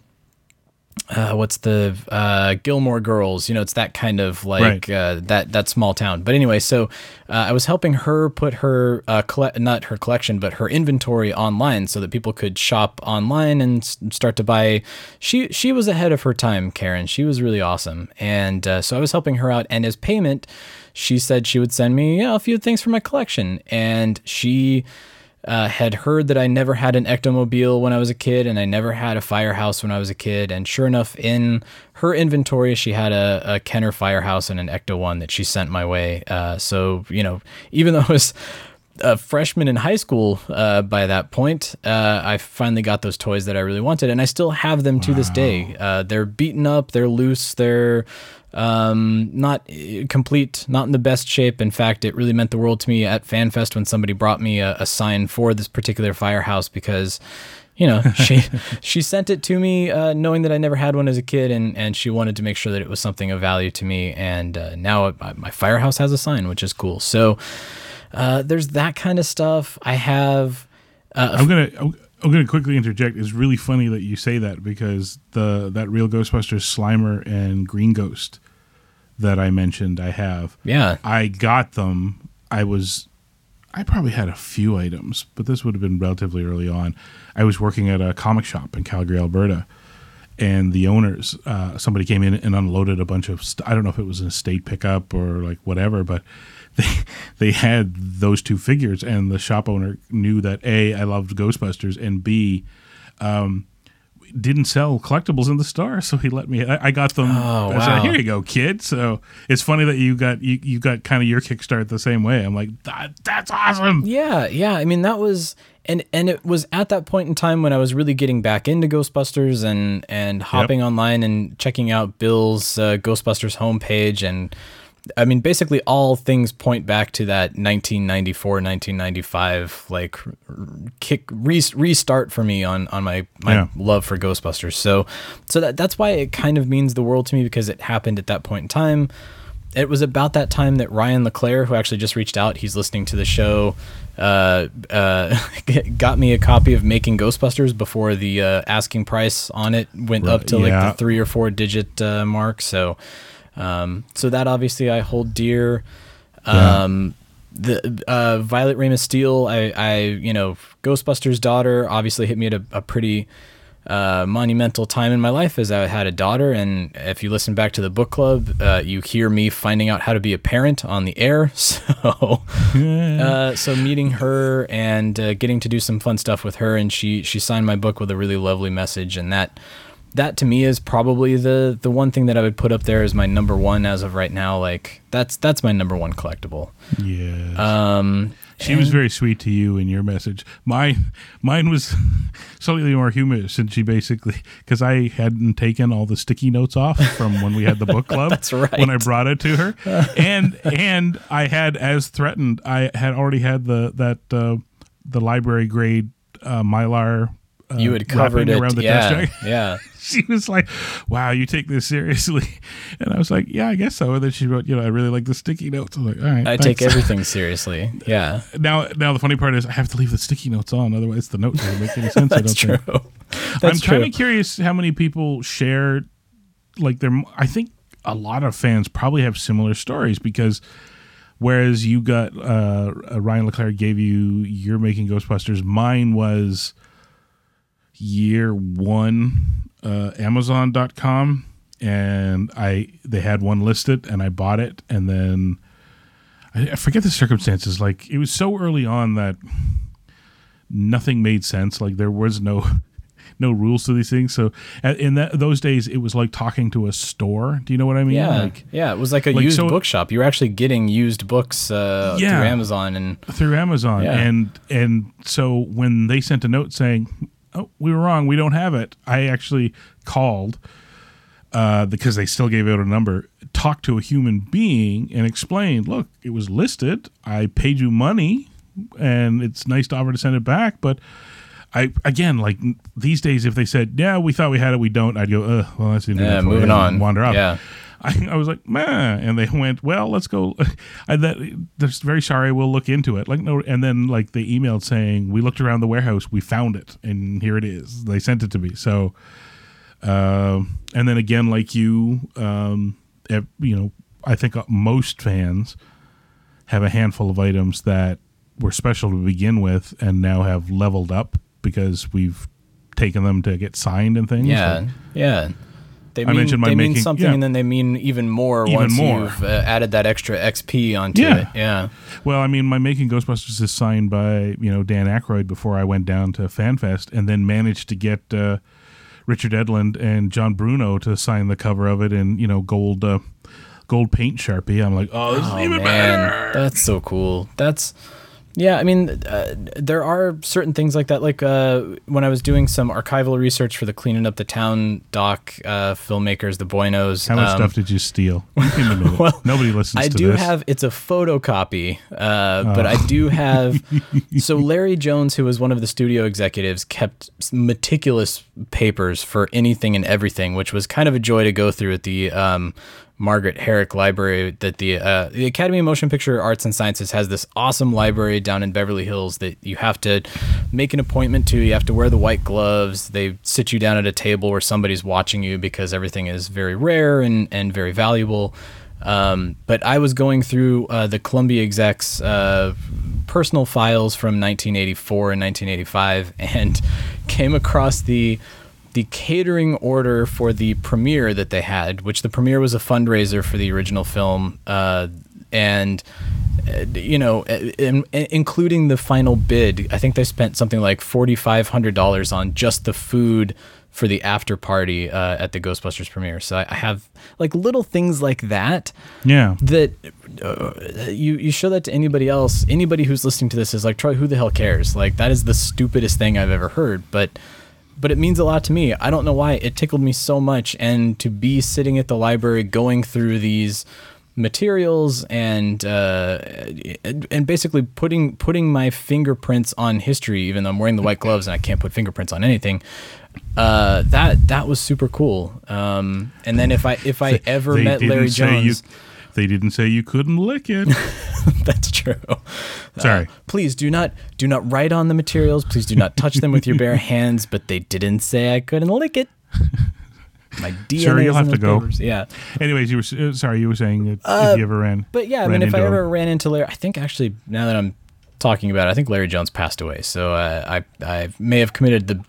A: uh, what's the uh, Gilmore Girls? You know, it's that kind of like
F: Right.
A: uh, that that small town. But anyway, so uh, I was helping her put her uh, not her collection, but her inventory online, so that people could shop online and s- start to buy. She she was ahead of her time, Karen. She was really awesome, and uh, so I was helping her out. And as payment, she said she would send me a few things for my collection, and she uh, had heard that I never had an ectomobile when I was a kid, and I never had a firehouse when I was a kid. And sure enough, in her inventory, she had a, a Kenner firehouse and an Ecto one that she sent my way. Uh, so you know, even though I was a freshman in high school uh, by that point, uh, I finally got those toys that I really wanted, and I still have them to this day. Uh, they're beaten up, they're loose, they're um, not uh, complete, not in the best shape. In fact, it really meant the world to me at FanFest when somebody brought me a, a sign for this particular firehouse because. You know, she she sent it to me uh, knowing that I never had one as a kid, and, and she wanted to make sure that it was something of value to me. And uh, now my firehouse has a sign, which is cool. So uh, there's that kind of stuff. I have. Uh,
F: I'm gonna I'm gonna quickly interject. It's really funny that you say that because the that real Ghostbusters Slimer and Green Ghost that I mentioned, I have.
A: Yeah.
F: I got them. I was I probably had a few items, but this would have been relatively early on. I was working at a comic shop in Calgary, Alberta, and the owners, uh, somebody came in and unloaded a bunch of. St- I don't know if it was an estate pickup or like whatever, but they they had those two figures, and the shop owner knew that a I loved Ghostbusters, and b um, didn't sell collectibles in the store, so he let me. I, I got them.
A: Oh,
F: I said,
A: wow.
F: Here you go, kid. So it's funny that you got you, you got kind of your kickstart the same way. I'm like, that, that's awesome.
A: Yeah, yeah. I mean, that was and and it was at that point in time when I was really getting back into Ghostbusters and and hopping online and checking out Bill's uh, Ghostbusters homepage and I mean, basically all things point back to that 1994, 1995 like kick re- restart for me on on my my
F: Yeah.
A: love for Ghostbusters. So so that that's why it kind of means the world to me because it happened at that point in time. It was about that time that Ryan LeClaire, who actually just reached out, he's listening to the show, uh, uh, got me a copy of Making Ghostbusters before the uh, asking price on it went up
F: Right,
A: to like the three or four digit uh, mark. So, um, so that obviously I hold dear.
F: Yeah.
A: Um, the uh, Violet Ramis Stiel, I, I, you know, Ghostbusters' daughter, obviously hit me at a, a pretty uh, monumental time in my life as I had a daughter. And if you listen back to the book club, uh, you hear me finding out how to be a parent on the air. So, uh, so meeting her and uh, getting to do some fun stuff with her, and she she signed my book with a really lovely message, and that that to me is probably the the one thing that I would put up there as my number one as of right now. Like that's that's my number one collectible.
F: Yeah.
A: Um,
F: She was very sweet to you in your message. Mine, mine was slightly more humorous, and she basically because I hadn't taken all the sticky notes off from when we had the book club.
A: That's right.
F: When I brought it to her, and and I had, as threatened, I had already had the that uh, the library grade uh, mylar. Uh,
A: you had covered it
F: around the
A: yeah,
F: desk.
A: yeah.
F: she was like, "Wow, you take this seriously," and I was like, "Yeah, I guess so." And then she wrote, "You know, I really like the sticky notes." I was like, "All right,
A: I
F: thanks."
A: take everything seriously. Yeah,
F: Now, now the funny part is I have to leave the sticky notes on, otherwise the note doesn't make any sense. I
A: that's
F: don't
A: true.
F: think.
A: That's
F: I'm kind of curious how many people share, like, their. I think a lot of fans probably have similar stories because, whereas you got uh, uh, Ryan Leclerc gave you you're making Ghostbusters, mine was year one uh, Amazon.com, and I they had one listed, and I bought it, and then. I I forget the circumstances. Like it was so early on that nothing made sense. Like there was no no rules to these things. So in that those days, it was like talking to a store. Do you know what I mean?
A: Yeah,
F: Like
A: yeah. It was like a
F: like,
A: used
F: so-
A: bookshop. You were actually getting used books uh,
F: Yeah.
A: through Amazon, and
F: through Amazon,
A: Yeah.
F: and and so when they sent a note saying, "Oh, we were wrong. We don't have it," I actually called uh, because they still gave out a number. Talked to a human being and explained, "Look, it was listed. I paid you money, and it's nice to offer to send it back, but." I again like these days, if they said, "Yeah, we thought we had it, we don't," I'd go, "Uh, well, that's the end of
A: Yeah,
F: that for you,"
A: moving on.
F: wander off.
A: Yeah.
F: I, I was like, man, and they went, well, let's go. I that they're very sorry, we'll look into it. Like no, and then like they emailed saying we looked around the warehouse, we found it, and here it is. They sent it to me. So, um, and then again, like you, um, you know, I think uh, most fans have a handful of items that were special to begin with, and now have leveled up because we've taken them to get signed and things.
A: yeah,
F: Like,
A: yeah. They
F: I
A: mean,
F: mentioned my
A: they mean
F: making-
A: something,
F: yeah.
A: and then they mean even more
F: Even
A: once
F: more.
A: you've uh, added that extra XP onto
F: Yeah.
A: it. Yeah,
F: Well, I mean, my Making Ghostbusters is signed by you know Dan Aykroyd before I went down to FanFest, and then managed to get uh, Richard Edlund and John Bruno to sign the cover of it in you know gold uh, gold paint sharpie. I'm like, oh, this is
A: Oh
F: even
A: man,
F: better.
A: that's so cool. That's yeah. I mean, uh, there are certain things like that. Like uh, when I was doing some archival research for the cleaning up the town doc uh, filmmakers, the Buenos.
F: How much
A: um,
F: stuff did you steal?
A: Well,
F: Nobody listens
A: I do
F: this.
A: have it's a photocopy, uh, but
F: Oh.
A: I do have. so Larry Jones, who was one of the studio executives, kept meticulous papers for anything and everything, which was kind of a joy to go through at the um, Margaret Herrick Library. That the uh, the Academy of Motion Picture Arts and Sciences has this awesome library down in Beverly Hills that you have to make an appointment to. You have to wear the white gloves. They sit you down at a table where somebody's watching you because everything is very rare and and very valuable. Um, but I was going through uh, the Columbia execs uh, personal files from 1984 and 1985 and came across the the catering order for the premiere that they had, which the premiere was a fundraiser for the original film, uh, and uh, you know, in, in, including the final bid, I think they spent something like forty five hundred dollars on just the food for the after party uh, at the Ghostbusters premiere. So I, I have like little things like that.
F: Yeah.
A: That uh, you you show that to anybody else, anybody who's listening to this is like, Troy, who the hell cares? Like that is the stupidest thing I've ever heard, but but it means a lot to me. I don't know why it tickled me so much, and to be sitting at the library going through these materials and uh, and basically putting putting my fingerprints on history, even though I'm wearing the white gloves and I can't put fingerprints on anything. Uh, that that was super cool. Um, and then if I if I ever
F: They
A: met Larry
F: say you-
A: Jones,
F: they didn't say you couldn't lick it.
A: that's true.
F: Sorry.
A: Uh, please do not do not write on the materials. Please do not touch them with your bare hands. But they didn't say I couldn't lick it. My DNA.
F: Sure, you'll have to
A: those
F: go.
A: papers. Yeah.
F: Anyways, you were uh, sorry. You were saying that
A: Uh,
F: if you ever ran.
A: But yeah, I
F: ran
A: mean, if I ever ran into Larry, I think actually now that I'm talking about I think Larry Jones passed away. So uh, I I may have committed the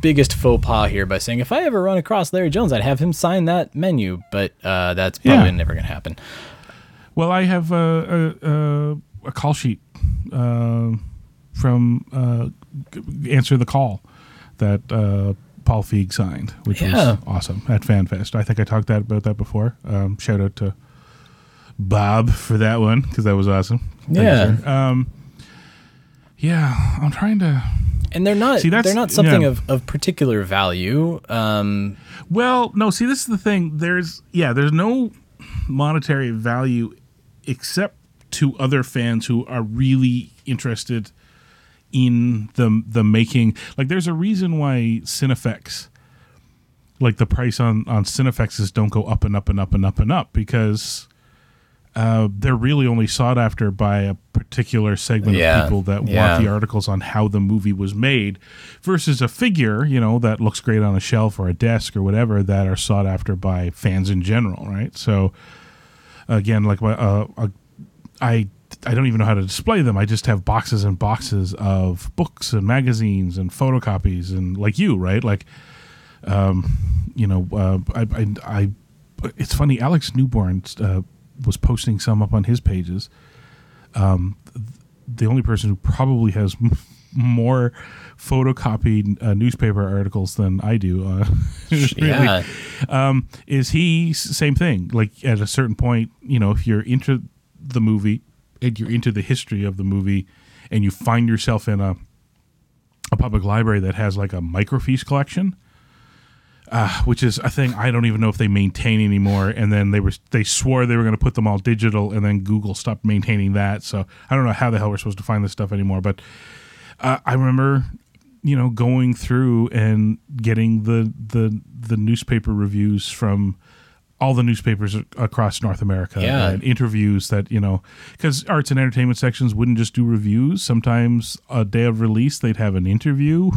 A: biggest faux pas here by saying if I ever run across Larry Jones, I'd have him sign that menu. But uh, that's probably
F: Yeah.
A: never going to happen.
F: Well, I have a a, a, call sheet uh, from uh, Answer the Call that uh, Paul Feig signed, which
A: Yeah.
F: was awesome at FanFest. I think I talked that about that before. Um, shout out to Bob for that one because that was awesome. Thank
A: Yeah.
F: um, yeah, I'm trying to.
A: And they're not.
F: See,
A: they're not something
F: yeah.
A: of, of particular value. Um,
F: Well, no, see, this is the thing. There's, yeah, there's no monetary value except to other fans who are really interested in the the making. Like, there's a reason why Cinefex, like the price on on Cinefexes, don't go up and up and up and up and up because uh, they're really only sought after by a particular segment
A: Yeah,
F: of people that
A: yeah.
F: want the articles on how the movie was made versus a figure, you know, that looks great on a shelf or a desk or whatever that are sought after by fans in general, right? So again, like uh, uh, I I don't even know how to display them. I just have boxes and boxes of books and magazines and photocopies and like you, right? Like um, you know, uh, I, I, I, it's funny. Alex Newborn uh, was posting some up on his pages. Um, the only person who probably has more photocopied uh, newspaper articles than I do, uh, really,
A: Yeah.
F: um, is he same thing? Like at a certain point, you know, if you're into the movie and you're into the history of the movie, and you find yourself in a a public library that has like a microfiche collection, uh, which is a thing I don't even know if they maintain anymore. And then they were they swore they were going to put them all digital, and then Google stopped maintaining that. So I don't know how the hell we're supposed to find this stuff anymore. But uh, I remember, you know, going through and getting the the the newspaper reviews from all the newspapers across North America
A: Yeah.
F: and interviews that you know because arts and entertainment sections wouldn't just do reviews sometimes a day of release they'd have an interview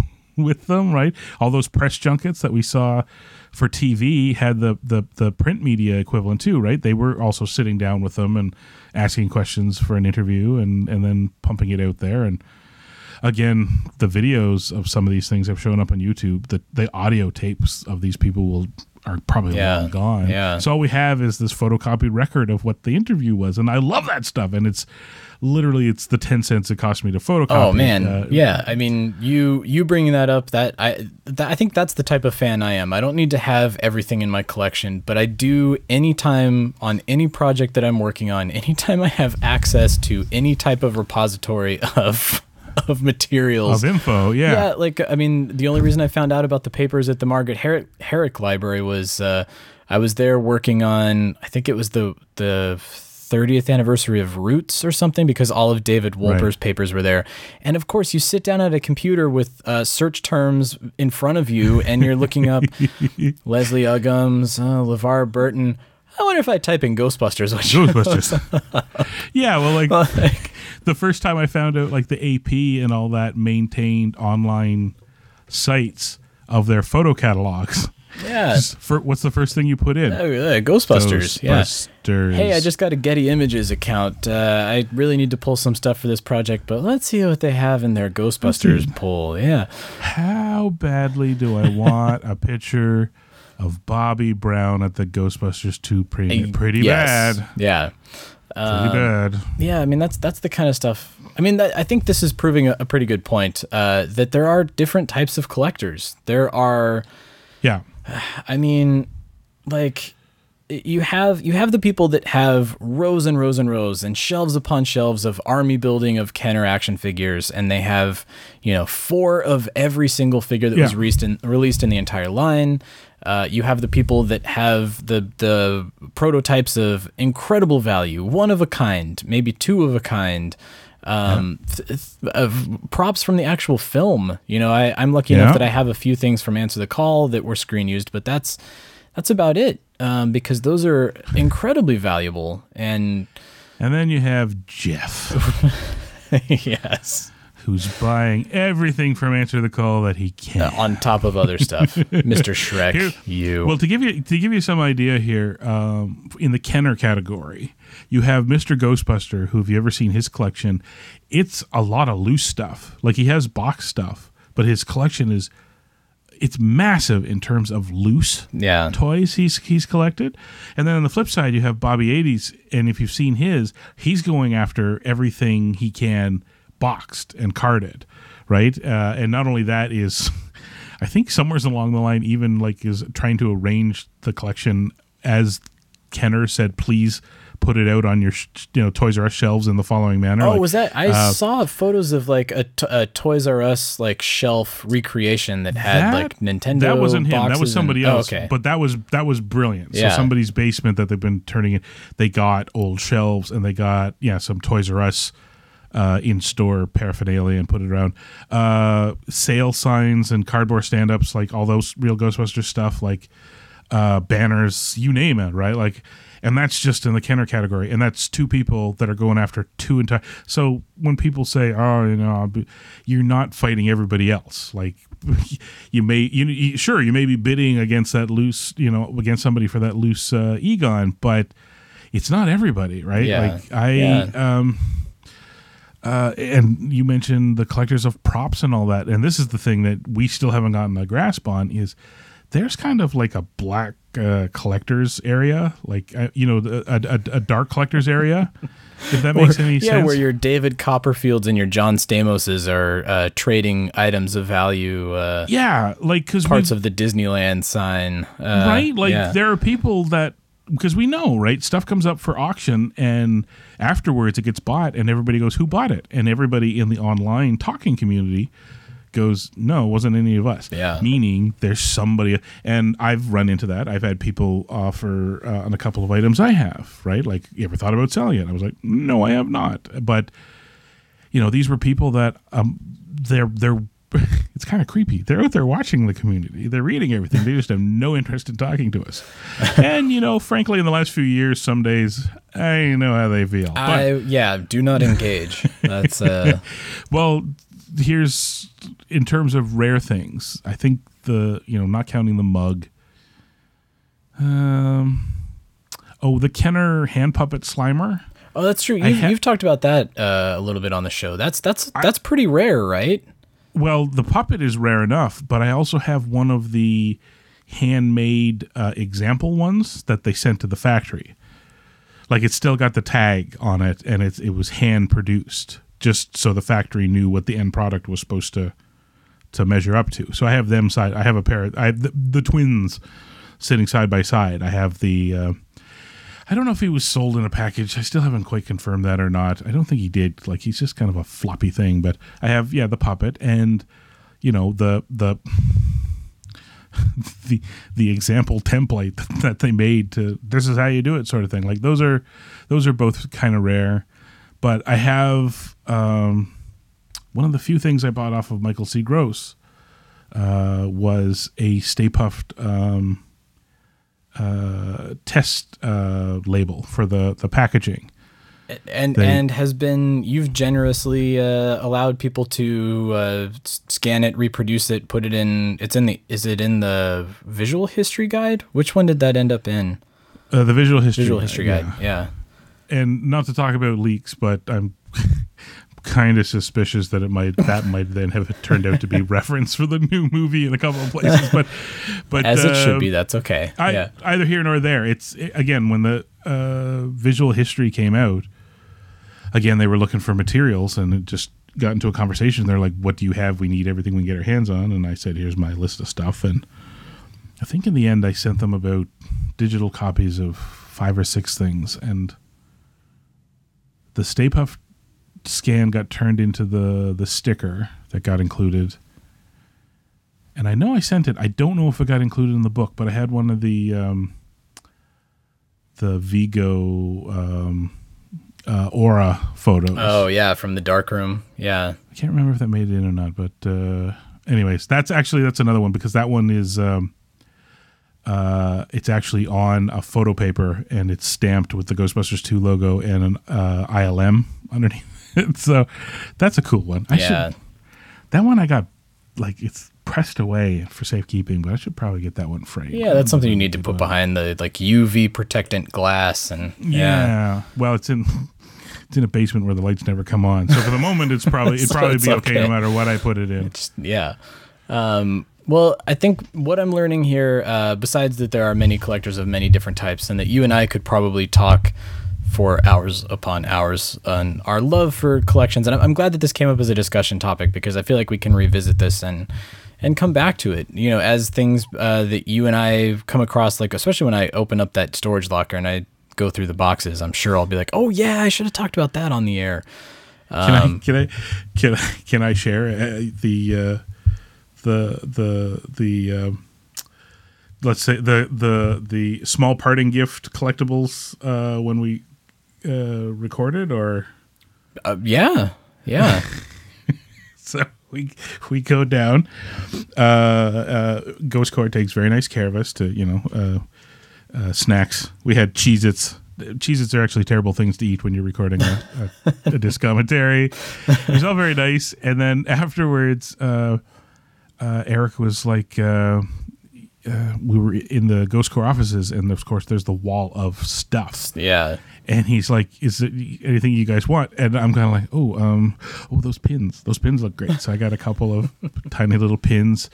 F: with them right? All those press junkets that we saw for TV had the the the print media equivalent too right? They were also sitting down with them and asking questions for an interview and and then pumping it out there. And again, the videos of some of these things have shown up on YouTube. The the audio tapes of these people will are probably
A: Yeah,
F: long gone.
A: yeah.
F: So all we have is this photocopied record of what the interview was, and I love that stuff. And it's literally it's the ten cents it cost me to photocopy.
A: Oh man,
F: Uh,
A: yeah. I mean, you you bringing that up that I that, I think that's the type of fan I am. I don't need to have everything in my collection, but I do anytime on any project that I'm working on, anytime I have access to any type of repository of of materials
F: Of info, yeah.
A: Yeah, like I mean, the only reason I found out about the papers at the Margaret Herrick, Herrick Library was uh, I was there working on I think it was the the 30th anniversary of Roots or something because all of David Wolper's papers were there. And of course, you sit down at a computer with uh, search terms in front of you and you're looking up Leslie Uggams, uh, LeVar Burton. I wonder if I type in Ghostbusters.
F: Ghostbusters. yeah, well, like, the first time I found out, like the AP and all that maintained online sites of their photo catalogs.
A: Yeah.
F: For, what's the first thing you put in?
A: Oh, yeah, Ghostbusters. Yeah.
F: Ghostbusters.
A: Hey, I just got a Getty Images account. Uh, I really need to pull some stuff for this project, but let's see what they have in their Ghostbusters poll. Yeah.
F: How badly do I want a picture of Bobby Brown at the Ghostbusters 2 premiere? Pretty
A: Yes.
F: bad.
A: Yeah.
F: Pretty
A: Um,
F: bad.
A: Yeah, I mean that's that's the kind of stuff. I mean, that, I think this is proving a, a pretty good point uh, that there are different types of collectors. There are,
F: Yeah.
A: I mean, like you have you have the people that have rows and rows and rows and shelves upon shelves of army building of Kenner action figures, and they have you know four of every single figure that was released in, released in the entire line. Uh, you have the people that have the the prototypes of incredible value, one of a kind, maybe two of a kind. Um, th- th- of props from the actual film. You know, I, I'm lucky
F: Yeah.
A: enough that I have a few things from Answer the Call that were screen used, but that's that's about it. Um, because those are incredibly valuable and
F: And then you have Jeff,
A: yes,
F: who's buying everything from Answer the Call that he can.
A: uh, on top of other stuff, Mr. Shrek,
F: Here-
A: you.
F: Well, to give you to give you some idea here, um, in the Kenner category, you have Mr. Ghostbuster, who, if you ever seen his collection, it's a lot of loose stuff. Like he has box stuff, but his collection is it's massive in terms of loose
A: yeah,
F: toys he's he's collected. And then on the flip side, you have Bobby 80s, and if you've seen his, he's going after everything he can boxed and carded, right? Uh, and not only that is, I think somewhere's along the line, even like is trying to arrange the collection as Kenner said, please put it out on your sh- you know Toys R Us shelves in the following manner.
A: Oh,
F: Like,
A: was that? I
F: uh,
A: saw photos of like a, Toys R Us like shelf recreation that had like Nintendo.
F: That wasn't him. That was somebody
A: and- oh,
F: else.
A: okay,
F: But that was that was brilliant.
A: Yeah.
F: So somebody's basement that they've been turning in. They got old shelves and they got yeah some Toys R Us uh, in store paraphernalia and put it around. Uh, sale signs and cardboard stand ups like all those real Ghostbusters stuff like uh, banners, you name it, right? Like, and that's just in the Kenner category, and that's two people that are going after two entire. So when people say, "Oh, you know," you're not fighting everybody else. Like, you may, you, you sure you may be bidding against that loose, you know, against somebody for that loose uh, Egon, but it's not everybody, right?
A: Yeah.
F: Like, I,
A: Yeah.
F: um, uh, and you mentioned the collectors of props and all that, and this is the thing that we still haven't gotten a grasp on is there's kind of like a black uh, collectors area, like uh, you know, the- a, a, a dark collectors area. if that makes
A: Or-
F: any
A: yeah,
F: sense.
A: where your David Copperfields and your John Stamoses are uh, trading items of value. Uh,
F: yeah, like because
A: parts of the Disneyland sign. Uh,
F: right? Like
A: yeah.
F: there are people that because we know, right? Stuff comes up for auction, and afterwards it gets bought, and everybody goes, "Who bought it?" And everybody in the online talking community goes, "No, it wasn't any of us."
A: Yeah.
F: meaning there's somebody, and I've run into that. I've had people offer uh, on a couple of items I have, right? Like, you ever thought about selling it? I was like, "No, I have not," but you know, these were people that um, they're they're. It's kind of creepy. They're out there watching the community. They're reading everything. They just have no interest in talking to us. and you know, frankly, in the last few years, some days I know how they feel. But,
A: I yeah, do not engage. That's uh,
F: well, here's in terms of rare things. I think the you know not counting the mug. Um, oh, the Kenner hand puppet Slimer.
A: oh, that's true. You've,
F: ha-
A: you've talked about that uh, a little bit on the show. That's that's that's pretty rare, right?
F: Well, the puppet is rare enough, but I also have one of the handmade uh, example ones that they sent to the factory. Like it's still got the tag on it, and it's it was hand produced, just so the factory knew what the end product was supposed to to measure up to. So I have them side. I have a pair. I have the, the twins sitting side by side. I have the. Uh, I don't know if he was sold in a package. I still haven't quite confirmed that or not. I don't think he did. Like he's just kind of a floppy thing. But I have yeah the puppet and you know the the the the example template that they made to this is how you do it sort of thing. Like those are those are both kind of rare. But I have um, one of the few things I bought off of Michael C. Gross uh, was a Stay Puft um, uh, test uh, label for the the packaging.
A: and
F: They-
A: and has been you've generously uh, allowed people to uh, scan it, reproduce it, put it in. It's in the. Is it in the visual history guide? Which one did that end up in?
F: Uh, the visual history.
A: Visual
F: guide,
A: history guide. Yeah.
F: And not to talk about leaks, but I'm kind of suspicious that it might that might then have turned out to be reference for the new movie in a couple of places. But but
A: As it should
F: uh,
A: be. That's okay.
F: I,
A: yeah.
F: Either here nor there. It's again when the uh, visual history came out. Again, they were looking for materials, and it just got into a conversation. They're like, "What do you have? We need everything we can get our hands on." And I said, "Here's my list of stuff." And I think in the end, I sent them about digital copies of five or six things, and the Stay Puft scan got turned into the the sticker that got included. And I know I sent it. I don't know if it got included in the book, but I had one of the um, the Vigo um, uh, Aura photos.
A: Oh yeah, from the dark room. Yeah.
F: I can't remember if that made it in or not, but uh, anyways, that's actually that's another one because that one is um, uh, it's actually on a photo paper and it's stamped with the Ghostbusters two logo and an uh, ILM underneath. So that's a cool one. I
A: Yeah.
F: should that one I got like it's pressed away for safekeeping, but I should probably get that one framed.
A: Yeah, that's something you need to put behind the like UV protectant glass and
F: Yeah.
A: yeah.
F: Well, it's in it's in a basement where the lights never come on. So for the moment, it's probably it'd probably
A: it's
F: be okay,
A: okay.
F: no matter what I put it in.
A: Yeah. Um, well, I think what I'm learning here, uh, besides that there are many collectors of many different types, and that you and I could probably talk for hours upon hours on our love for collections, and I'm, glad that this came up as a discussion topic because I feel like we can revisit this and and come back to it. You know, as things uh, that you and I come across, like especially when I open up that storage locker and I go through the boxes, I'm sure I'll be like, oh yeah, I should have talked about that on the air.
F: Can
A: Um,
F: I can I can I can I share uh, the uh, the the the um, let's say the the the small parting gift collectibles uh, when we uh, recorded or
A: Uh, yeah, yeah.
F: so we we go down. Uh, uh, Ghost Corps takes very nice care of us to you know uh, uh, snacks. We had Cheez-Its. Cheez-Its are actually terrible things to eat when you're recording a, a, a disc commentary. It was all very nice, and then afterwards, uh, uh, Eric was like. Uh, uh, we were in the Ghost Corps offices, and of course, there's the wall of stuff.
A: Yeah.
F: And he's like, "Is it anything you guys want?" And I'm kind of like, "Oh, um, oh, those pins, those pins look great." So I got a couple of tiny little pins,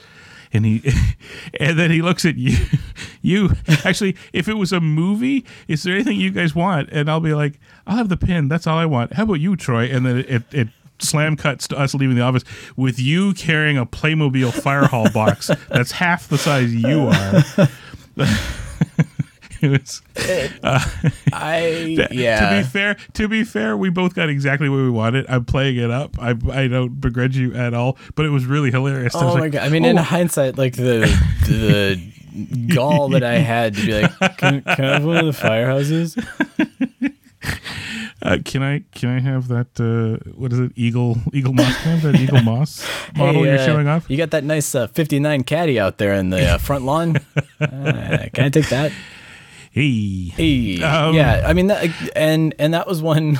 F: and he, and then he looks at you, you. Actually, if it was a movie, is there anything you guys want? And I'll be like, "I'll have the pin. That's all I want." How about you, Troy? And then it it. Slam cuts to us leaving the office with you carrying a Playmobil fire hall box that's half the size you are. Was, uh,
A: I
F: to-
A: yeah.
F: To be fair, to be fair, we both got exactly what we wanted. I'm playing it up. I I don't begrudge you at all, but it was really hilarious.
A: Oh my
F: like,
A: god! I mean, in
F: "Oh,
A: hindsight, like the the gall that I had to be like, can, can I have one of the firehouses?
F: uh, can I can I have that? Uh, what is it? Eagle Eaglemoss? Can I have that Eaglemoss model
A: Hey,
F: you're
A: uh,
F: showing off?
A: You got that nice uh, '59 caddy out there in the uh, front lawn. Uh, can I take that?
F: Hey,
A: Hey,
F: Um,
A: yeah. I mean, that, and and that was one.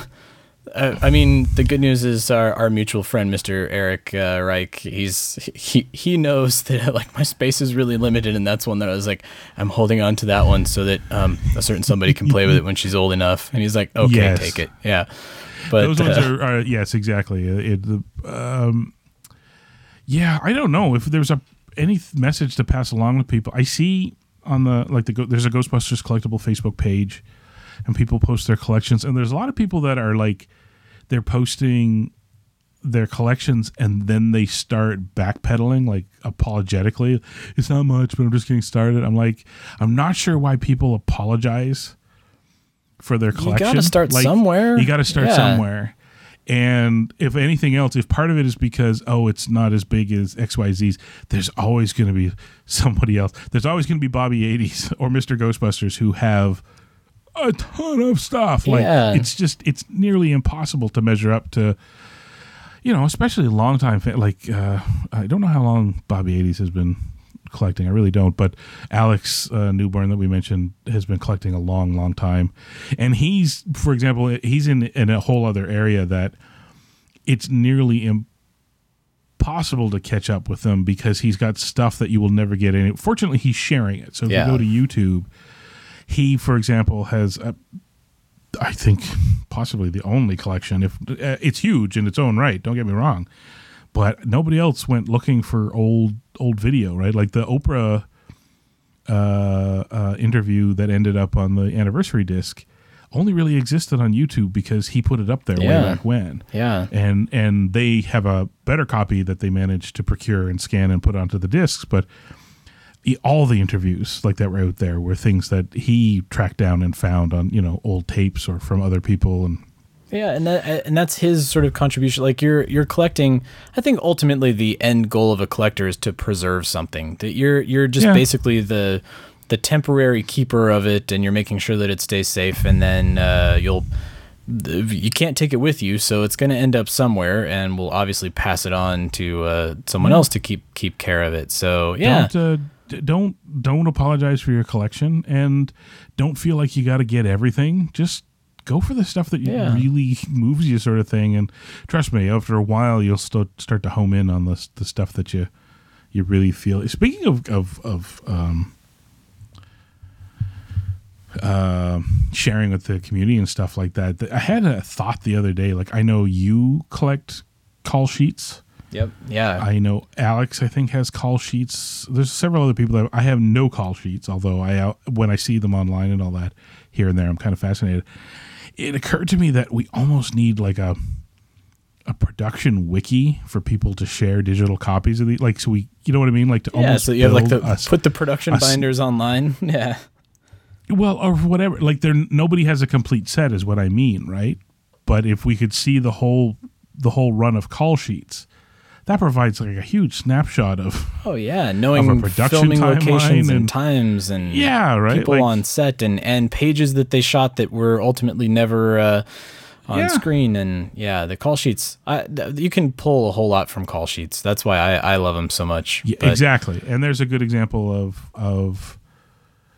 A: Uh, I mean, the good news is our, our mutual friend, Mr. Eric uh, Reich. He's he he knows that like my space is really limited, and that's one that I was like, I'm holding on to that one so that um, a certain somebody can play with it when she's old enough. And he's like, okay,
F: Yes.
A: take it, yeah. But
F: those ones
A: uh,
F: are, are yes, exactly. Uh, It, the, um, yeah, I don't know if there's a any th- message to pass along with people. I see on the like the there's a Ghostbusters collectible Facebook page, and people post their collections, and there's a lot of people that are like they're posting their collections and then they start backpedaling like apologetically it's not much but i'm just getting started i'm like i'm not sure why people apologize for their collection.
A: You gotta start
F: Like,
A: somewhere.
F: you got to start
A: Yeah.
F: somewhere and if anything else if part of it is because oh it's not as big as xyz's there's always going to be somebody else there's always going to be bobby 80s or mr ghostbusters who have a ton of stuff like
A: Yeah.
F: it's just it's nearly impossible to measure up to you know especially long time fan like uh i don't know how long bobby 80s has been collecting. I really don't. But Alex uh, Newborn that we mentioned has been collecting a long, long time, and he's, for example, he's in in a whole other area that it's nearly impossible to catch up with him because he's got stuff that you will never get in. Fortunately, he's sharing it. So if
A: Yeah.
F: you go to YouTube, he, for example, has. A, I think possibly the only collection. If uh, it's huge in its own right, don't get me wrong, but nobody else went looking for old old video, right? Like the Oprah uh, uh, interview that ended up on the anniversary disc only really existed on YouTube because he put it up there
A: Yeah.
F: way back when.
A: Yeah.
F: and and they have a better copy that they managed to procure and scan and put onto the discs, but all the interviews like that were out there were things that he tracked down and found on you know old tapes or from other people and
A: Yeah, and that and that's his sort of contribution. Like you're you're collecting. I think ultimately the end goal of a collector is to preserve something. That you're you're just
F: Yeah.
A: basically the the temporary keeper of it, and you're making sure that it stays safe. And then uh, you'll you can't take it with you, so it's going to end up somewhere, and we'll obviously pass it on to uh, someone else to keep keep care of it. So yeah,
F: don't uh, d- don't don't apologize for your collection and don't feel like you got to get everything just go for the stuff that
A: Yeah.
F: really moves you sort of thing and trust me after a while you'll still start to home in on the the stuff that you you really feel speaking of of of um uh, sharing with the community and stuff like that. I had a thought the other day. Like I know you collect call sheets.
A: yep, yeah.
F: I know Alex. I think has call sheets. There's several other people that I have no call sheets. Although I when I see them online and all that here and there, I'm kind of fascinated. It occurred to me that we almost need like a a production wiki for people to share digital copies of these. Like so we, you know what I mean? Like to
A: yeah,
F: almost
A: so you have like the
F: a
A: put the production
F: a
A: binders online. Yeah,
F: well, or whatever. Like there, nobody has a complete set, is what I mean, right? But if we could see the whole the whole run of call sheets, that provides like a huge snapshot of
A: Oh yeah, knowing
F: Of production
A: filming locations and,
F: and-
A: times and
F: Yeah, right,
A: people
F: like-
A: on set and and pages that they shot that were ultimately never uh, on
F: Yeah.
A: screen and yeah, the call sheets. I, th- you can pull a whole lot from call sheets. That's why I, I love them so much.
F: Yeah,
A: But-
F: exactly. And there's a good example of of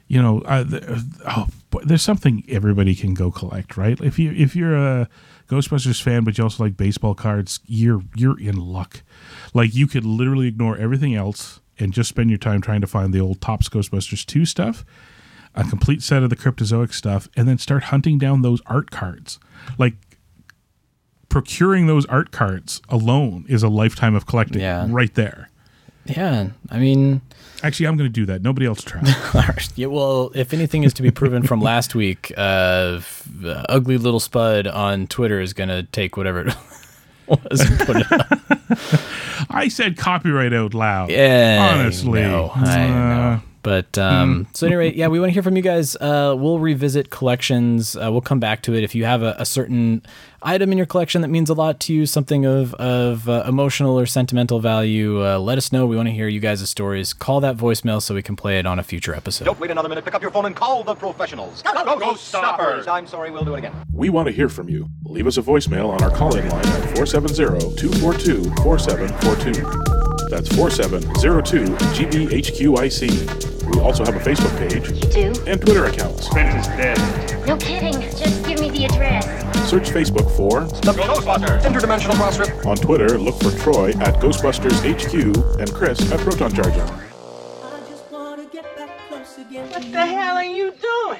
F: you know, uh, the, oh, there's something everybody can go collect, right? If you if you're a Ghostbusters fan, but you also like baseball cards, you're you're in luck. Like you could literally ignore everything else and just spend your time trying to find the old Topps Ghostbusters two stuff, a complete set of the Cryptozoic stuff, and then start hunting down those art cards. Like procuring those art cards alone is a lifetime of collecting
A: Yeah.
F: right there.
A: Yeah, I mean,
F: Actually, I'm going to do that. Nobody else try.
A: yeah. Well, if anything is to be proven from last week, uh, uh, ugly little spud on Twitter is gonna take whatever it was and put it up.
F: I said copyright out loud.
A: Yeah,
F: honestly,
A: I I
F: Uh,
A: know. But um, so anyway, yeah, we want to hear from you guys. Uh, we'll revisit collections. Uh, we'll come back to it if you have a, a certain item in your collection that means a lot to you, something of of uh, emotional or sentimental value. Uh, let us know. We want to hear you guys' stories. Call that voicemail so we can play it on a future episode.
K: Don't wait another minute. Pick up your phone and call the professionals. Go, go, go, stoppers! I'm sorry, we'll do it again.
L: We want to hear from you. Leave us a voicemail on our call-in line at 470-242-4742. That's 4702-GBHQIC. We also have a Facebook page
M: You do?
L: and Twitter accounts.
M: Spence is dead. No kidding. Just give me the address.
L: Search Facebook for
K: The Ghostbusters! Interdimensional Cross Rip.
L: On Twitter, look for Troy at Ghostbusters HQ and Chris at Proton Charger.
N: What the hell are you doing?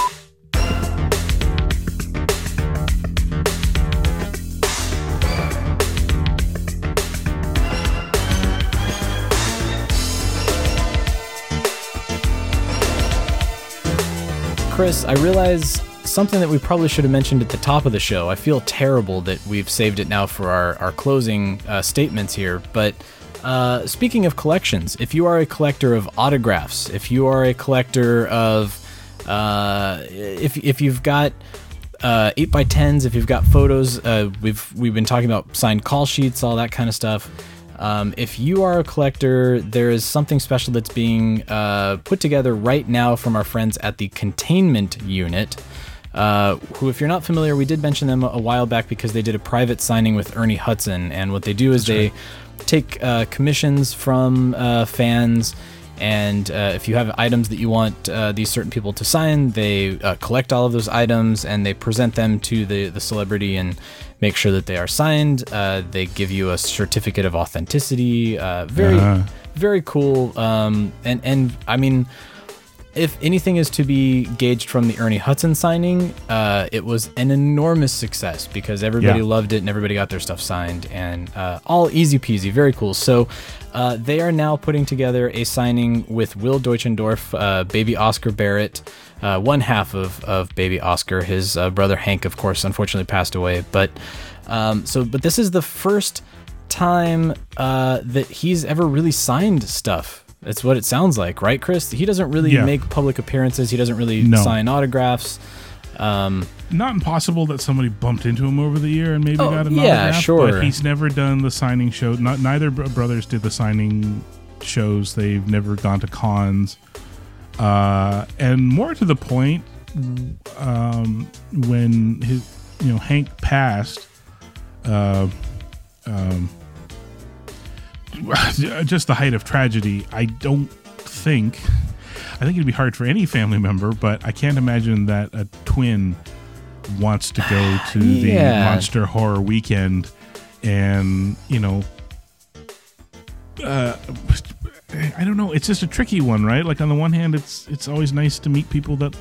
A: Chris, I realize something that we probably should have mentioned at the top of the show. I feel terrible that we've saved it now for our, our closing uh, statements here. But uh, speaking of collections, if you are a collector of autographs, if you are a collector of, uh, if, if you've got uh, 8 by 10s if you've got photos, uh, we've, we've been talking about signed call sheets, all that kind of stuff. Um, if you are a collector, there is something special that's being uh, put together right now from our friends at the Containment Unit. Uh, who, if you're not familiar, we did mention them a while back because they did a private signing with Ernie Hudson. And what they do is they take uh, commissions from uh, fans. And uh, if you have items that you want uh, these certain people to sign, they uh, collect all of those items and they present them to the, the celebrity and make sure that they are signed. Uh, they give you a certificate of authenticity. Uh, very,
F: Uh-huh.
A: very cool. Um, and and I mean, if anything is to be gauged from the Ernie Hudson signing, uh, it was an enormous success because everybody
F: Yeah.
A: loved it and everybody got their stuff signed and uh, all easy peasy, very cool. So uh, they are now putting together a signing with Will Deutschendorf, uh, baby Oscar Barrett, uh, one half of, of baby Oscar. His uh, brother Hank, of course, unfortunately passed away. But um, so, but this is the first time uh, that he's ever really signed stuff. That's what it sounds like, right, Chris? He doesn't really
F: Yeah.
A: make public appearances. He doesn't really
F: No.
A: sign autographs. Um,
F: Not impossible that somebody bumped into him over the year and maybe
A: Oh,
F: got an
A: yeah,
F: autograph.
A: sure.
F: But he's never done the signing show. Not neither brothers did the signing shows. They've never gone to cons. Uh, and more to the point, um, when his you know Hank passed, uh, um, just the height of tragedy. I don't think. I think it'd be hard for any family member, but I can't imagine that a twin wants to go to the
A: Yeah.
F: monster horror weekend and you know uh I don't know. It's just a tricky one, right? Like on the one hand, it's it's always nice to meet people that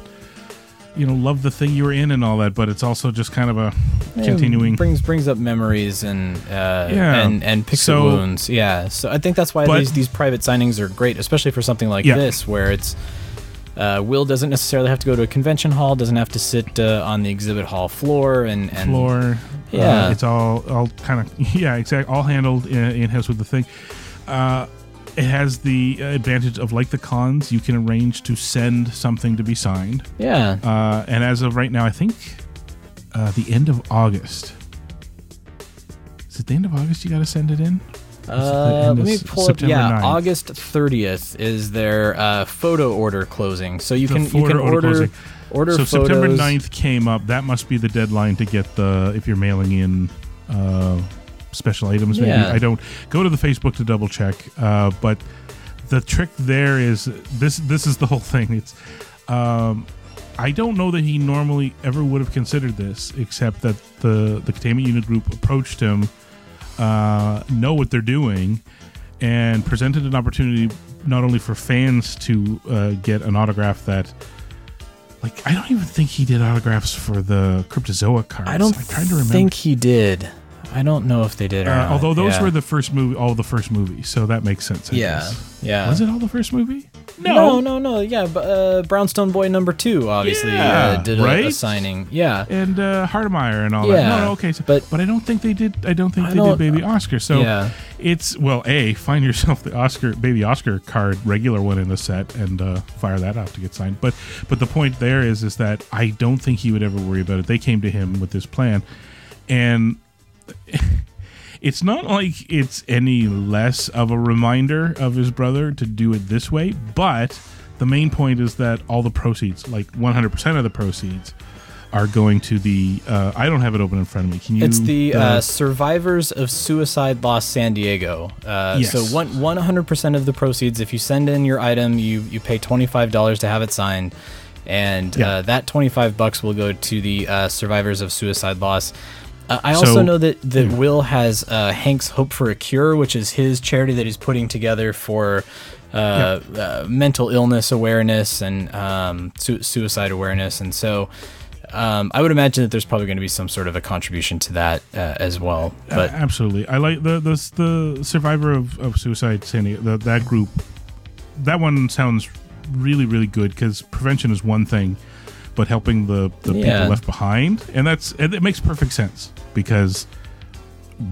F: you know love the thing you were in and all that, but it's also just kind of a
A: yeah,
F: continuing.
A: brings brings up memories and uh,
F: Yeah.
A: and and picks
F: So-
A: wounds. Yeah, so I think that's why
F: But-
A: these these private signings are great, especially for something like
F: Yeah.
A: this, where it's uh, Will doesn't necessarily have to go to a convention hall, doesn't have to sit uh, on the exhibit hall floor and, and
F: floor.
A: Yeah.
F: uh, it's all all kind of yeah, exactly. All handled in house with the thing. Uh, it has the advantage of like the cons, you can arrange to send something to be signed.
A: Yeah.
F: Uh, and as of right now, I think uh, the end of August. Is it the end of August? You got to send it in. Or is it the
A: Uh, let me pull up. Yeah,
F: 9th?
A: August 30th is their uh, photo order closing. So you
F: The
A: can you can order
F: closing.
A: order
F: so
A: photos.
F: September 9th came up. That must be the deadline to get the if you're mailing in uh, special items. Maybe
A: Yeah.
F: I don't go to the Facebook to double check. Uh, but the trick there is this. This is the whole thing. It's. Um, I don't know that he normally ever would have considered this, except that the the containment unit group approached him, uh, know what they're doing, and presented an opportunity not only for fans to uh, get an autograph that like I don't even think he did autographs for the Cryptozoic cards.
A: I don't
F: I'm trying to remember.
A: think he did. I don't know if they did or
F: Uh,
A: not.
F: although those
A: Yeah.
F: were the first movie, all the first movies, so that makes sense. I
A: Yeah,
F: guess.
A: yeah.
F: Was it all the first movie?
A: No, no, no. Yeah, but uh, Brownstone Boy number two obviously
F: Yeah,
A: uh, did a, a signing. Yeah,
F: and uh, Hardemeyer and all that.
A: Yeah,
F: No, no, okay, so, but but I don't think they did. I don't think
A: I
F: they
A: don't-
F: did Baby Oscar. So
A: Yeah.
F: it's well, a find yourself the Oscar Baby Oscar card, regular one in the set, and uh, fire that out to get signed. But but the point there is is that I don't think he would ever worry about it. They came to him with this plan, and. It's not like it's any less of a reminder of his brother to do it this way, but the main point is that all the proceeds, like 100% of the proceeds, are going to the. Uh, I don't have it open in front of me. Can you?
A: it's the
F: uh,
A: uh, Survivors of Suicide Loss San Diego. Uh,
F: Yes.
A: So one one hundred percent of the proceeds, if you send in your item, you you pay twenty five dollars to have it signed, and
F: Yeah.
A: uh, that twenty five bucks will go to the uh, Survivors of Suicide Loss. Uh, I also know that that Will has uh, Hank's Hope for a Cure, which is his charity that he's putting together for uh, uh, mental illness awareness and um, su- suicide awareness, and so. Um, I would imagine that there's probably going to be some sort of a contribution to that uh, as well. But
F: absolutely, I like the the the survivor of, of suicide, Sandy. The, that group, that one sounds really really good because prevention is one thing, but helping the the
A: Yeah.
F: people left behind, and that's and it makes perfect sense because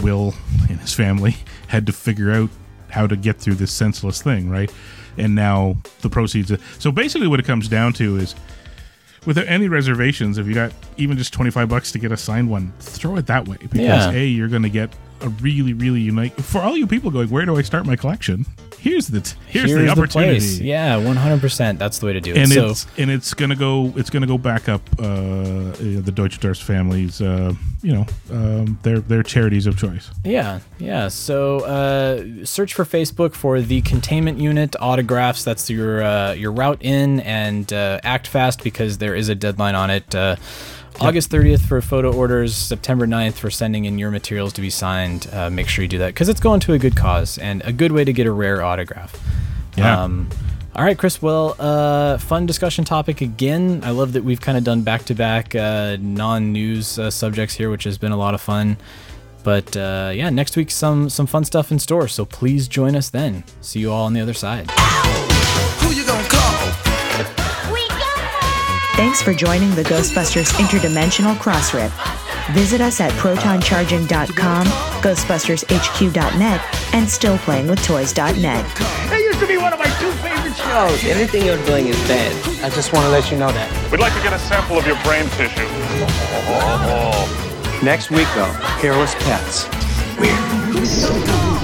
F: Will and his family had to figure out how to get through this senseless thing, right? And now the proceeds. So basically, what it comes down to is without any reservations, if you got even just 25 bucks to get a signed one, throw it that way because
A: Yeah.
F: A, you're going to get a really really unique for all you people going. Where do I start my collection? Here's the t- here's,
A: Here's
F: the opportunity.
A: place. Yeah, 100%. That's the way to do it.
F: and
A: so,
F: it's and it's gonna go it's gonna go back up uh, uh, the Deutschendorf families uh, you know um, their their charities of choice.
A: Yeah, yeah. So uh, search for Facebook for the containment unit autographs. That's your uh, your route in, and uh, act fast because there is a deadline on it. Uh, August 30th for photo orders, September 9th for sending in your materials to be signed. Uh, make sure you do that because it's going to a good cause and a good way to get a rare autograph.
F: Yeah.
A: Um, all right, Chris. Well, uh, fun discussion topic again. I love that we've kind of done back to back non news uh, subjects here, which has been a lot of fun. But uh, yeah, next week some some fun stuff in store. So please join us then. See you all on the other side.
B: Thanks for joining the Ghostbusters Interdimensional Cross Rip. Visit us at protoncharging.com, ghostbustershq.net, and stillplayingwithtoys.net.
N: That used to be one of my two favorite shows.
C: Anything you're doing is bad. I just want to let you know that.
L: We'd like to get a sample of your brain tissue.
O: Next week, though, hairless pets.
P: Weird.